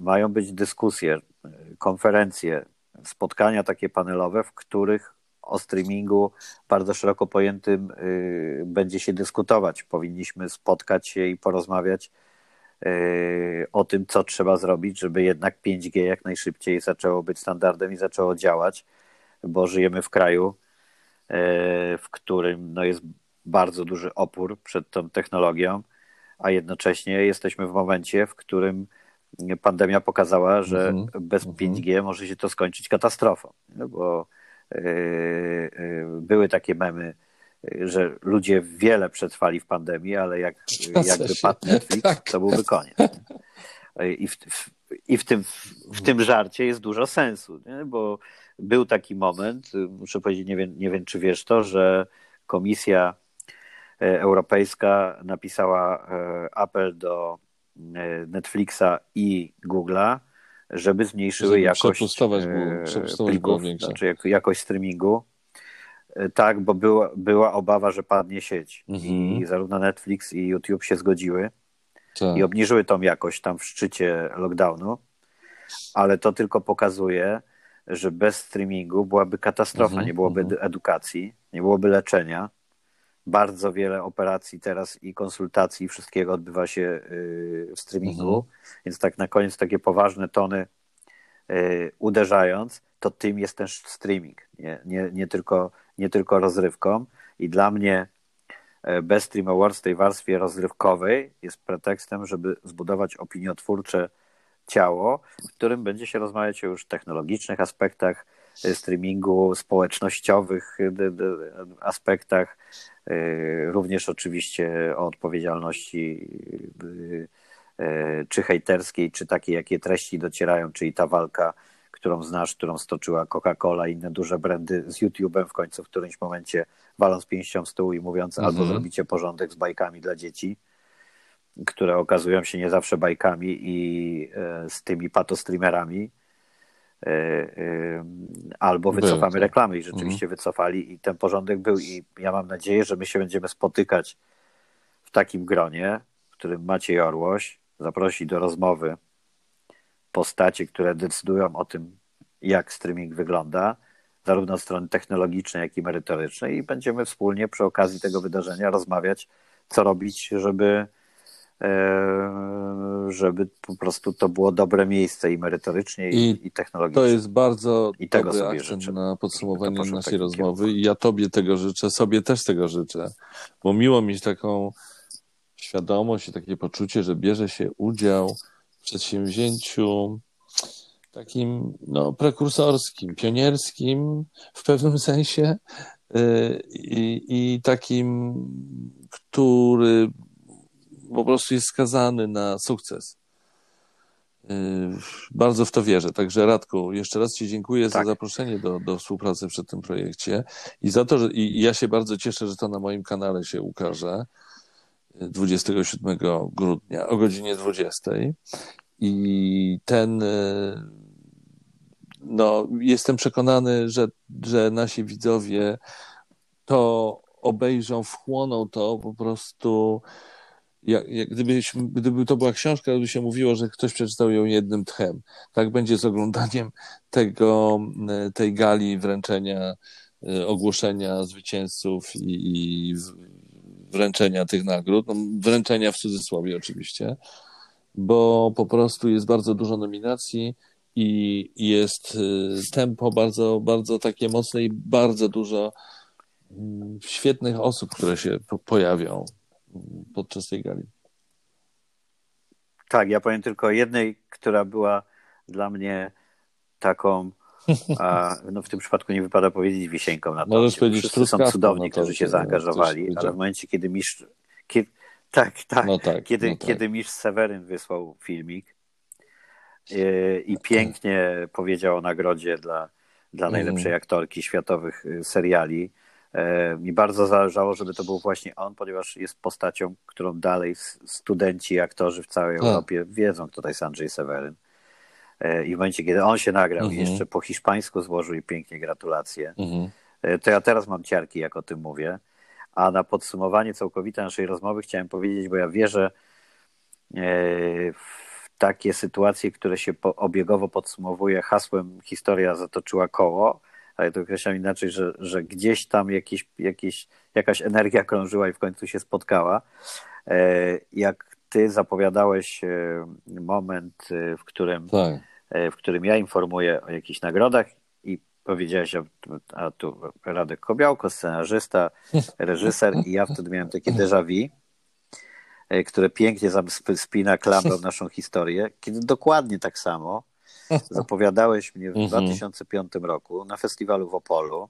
mają być dyskusje, e, konferencje, spotkania takie panelowe, w których o streamingu bardzo szeroko pojętym będzie się dyskutować. Powinniśmy spotkać się i porozmawiać o tym, co trzeba zrobić, żeby jednak 5G jak najszybciej zaczęło być standardem i zaczęło działać, bo żyjemy w kraju, w którym no jest bardzo duży opór przed tą technologią, a jednocześnie jesteśmy w momencie, w którym pandemia pokazała, że mm -hmm. bez 5G mhm. może się to skończyć katastrofą, no bo były takie memy, że ludzie wiele przetrwali w pandemii, ale jak, jakby padł Netflix, tak. to byłby koniec. I w, w, i w, tym, w tym żarcie jest dużo sensu, nie? bo był taki moment, muszę powiedzieć, nie wiem, nie wiem czy wiesz to, że Komisja Europejska napisała e, apel do e, Netflixa i Google'a, żeby zmniejszyły żeby jakość plików, znaczy jakość streamingu. Tak, bo była, była obawa, że padnie sieć. Mhm. I zarówno Netflix i YouTube się zgodziły tak. i obniżyły tą jakość tam w szczycie lockdownu, ale to tylko pokazuje, że bez streamingu byłaby katastrofa, mhm, nie byłoby mhm. edukacji, nie byłoby leczenia. Bardzo wiele operacji teraz i konsultacji i wszystkiego odbywa się y, w streamingu, mhm. więc tak na koniec takie poważne tony y, uderzając, to tym jest też streaming, nie, nie, nie, tylko, nie tylko rozrywką. I dla mnie e, Best Stream Awards w tej warstwie rozrywkowej jest pretekstem, żeby zbudować opiniotwórcze ciało, w którym będzie się rozmawiać o już technologicznych aspektach streamingu, społecznościowych e, aspektach, również oczywiście o odpowiedzialności czy hejterskiej, czy takiej, jakie treści docierają, czyli ta walka którą znasz, którą stoczyła Coca-Cola i inne duże brandy z YouTube'em w końcu w którymś momencie waląc pięścią w stół i mówiąc mhm. albo zrobicie porządek z bajkami dla dzieci, które okazują się nie zawsze bajkami i e, z tymi patostreamerami, albo wycofamy tak. reklamy i rzeczywiście mhm. wycofali i ten porządek był i ja mam nadzieję, że my się będziemy spotykać w takim gronie, w którym Maciej Orłoś zaprosi do rozmowy postacie, które decydują o tym, jak streaming wygląda, zarówno od strony technologicznej, jak i merytorycznej, i będziemy wspólnie przy okazji tego wydarzenia rozmawiać, co robić, żeby, e, żeby po prostu to było dobre miejsce i merytorycznie, i, i technologicznie. To jest bardzo I tego dobry sobie życzę. na podsumowanie naszej rozmowy i ja Tobie tego życzę, sobie też tego życzę, bo miło mieć taką świadomość i takie poczucie, że bierze się udział przedsięwzięciu takim no, prekursorskim, pionierskim w pewnym sensie y, i, i takim, który po prostu jest skazany na sukces. Y, bardzo w to wierzę. Także Radku, jeszcze raz Ci dziękuję tak. za zaproszenie do, do współpracy przy tym projekcie i za to, że i ja się bardzo cieszę, że to na moim kanale się ukaże. 27 grudnia o godzinie 20. I ten, e, no, jestem przekonany, że, że nasi widzowie to obejrzą, wchłoną to po prostu. Jak, jak gdybyś, gdyby to była książka, gdyby się mówiło, że ktoś przeczytał ją jednym tchem. Tak będzie z oglądaniem tego, e, tej gali wręczenia, e, ogłoszenia zwycięzców i, i wręczenia tych nagród, no, wręczenia w cudzysłowie oczywiście, bo po prostu jest bardzo dużo nominacji i jest y, tempo bardzo, bardzo takie mocne i bardzo dużo mm, świetnych osób, które się pojawią podczas tej gali. Tak, ja powiem tylko jednej, która była dla mnie taką a no w tym przypadku nie wypada powiedzieć wisienką na to. Możesz powiedzieć Wszyscy są cudowni, którzy się zaangażowali, ale w momencie, kiedy mistrz... Kiedy, tak, tak. No tak kiedy, no tak. kiedy mistrz Seweryn wysłał filmik i, i pięknie powiedział o nagrodzie dla, dla mhm. najlepszej aktorki światowych y, seriali, mi bardzo zależało, żeby to był właśnie on, ponieważ jest postacią, którą dalej studenci i aktorzy w całej. Europie wiedzą, kto to jest Andrzej Seweryn. E, i w momencie, kiedy on się nagrał mhm. i jeszcze po hiszpańsku złożył i pięknie gratulacje, mhm. E, to ja teraz mam ciarki, jak o tym mówię. A na podsumowanie całkowite naszej rozmowy chciałem powiedzieć, bo ja wierzę e, w takie sytuacje, które się obiegowo podsumowuje hasłem historia zatoczyła koło, ale to określam inaczej, że, że gdzieś tam jakieś, jakaś energia krążyła i w końcu się spotkała. Jak ty zapowiadałeś moment, w którym tak. E, w którym ja informuję o jakichś nagrodach i powiedziałeś, a tu Radek Kobiałko, scenarzysta, reżyser i ja wtedy miałem takie déjà vu, e, które pięknie spina klamrą naszą historię, kiedy dokładnie tak samo Zapowiadałeś mnie w Mhm. 2005 roku na festiwalu w Opolu,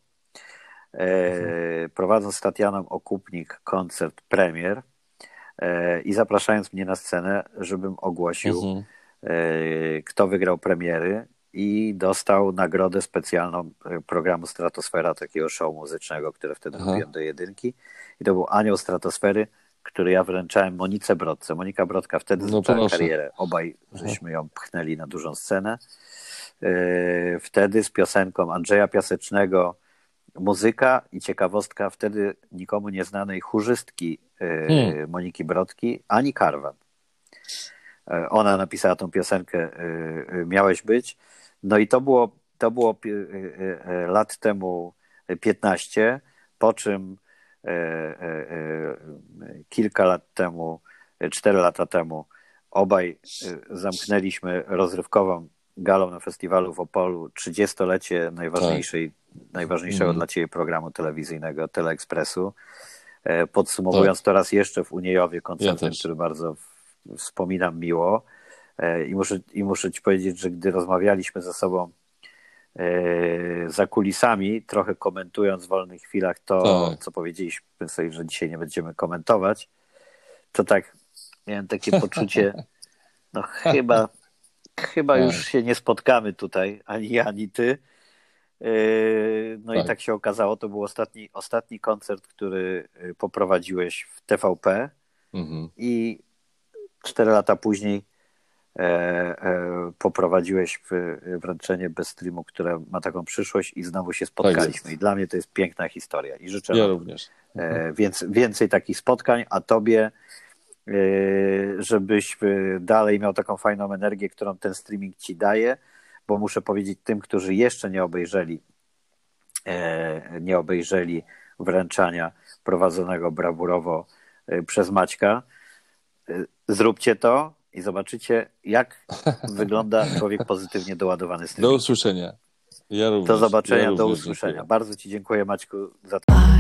e, Mhm. prowadząc z Tatianą Okupnik koncert premier e, i zapraszając mnie na scenę, żebym ogłosił, Mhm. e, kto wygrał premiery i dostał nagrodę specjalną e, programu Stratosfera, takiego show muzycznego, które wtedy robiłem do jedynki. I to był Anioł Stratosfery, który ja wręczałem Monice Brodce. Monika Brodka wtedy No zaczęła karierę. Obaj żeśmy ją pchnęli na dużą scenę. E, Wtedy z piosenką Andrzeja Piasecznego muzyka i ciekawostka wtedy nikomu nieznanej chórzystki e, Hmm. Moniki Brodki, Ani Karwan. E, Ona napisała tą piosenkę Miałeś być. No i to było, to było lat temu 15, po czym kilka lat temu, e, cztery lata temu obaj e, zamknęliśmy rozrywkową galą na festiwalu w Opolu 30-lecie najważniejszej, najważniejszego Mhm. dla Ciebie programu telewizyjnego Teleekspresu. E, Podsumowując to raz jeszcze w Uniejowie koncertem, też. który bardzo wspominam miło. E, I muszę, I muszę Ci powiedzieć, że gdy rozmawialiśmy ze sobą e, za kulisami, trochę komentując w wolnych chwilach to, Tak. co powiedzieliśmy sobie, że dzisiaj nie będziemy komentować, to tak miałem takie poczucie, no chyba, chyba Tak. już się nie spotkamy tutaj, ani ja, ani ty. Yy, No i Tak. tak się okazało, to był ostatni, ostatni koncert, który y, poprowadziłeś w TVP Mhm. i cztery lata później e, e, poprowadziłeś w, wręczenie bez streamu, które ma taką przyszłość i znowu się spotkaliśmy. I dla mnie to jest piękna historia i życzę Ja również. e, więc, więcej takich spotkań, a tobie e, żebyś e, dalej miał taką fajną energię, którą ten streaming ci daje, bo muszę powiedzieć tym, którzy jeszcze nie obejrzeli e, nie obejrzeli wręczania prowadzonego brawurowo e, przez Maćka, e, zróbcie to i zobaczycie, jak wygląda człowiek pozytywnie doładowany Do streaming. usłyszenia. Ja również. Do zobaczenia, ja do usłyszenia. dziękuję. Bardzo Ci dziękuję Maćku za to.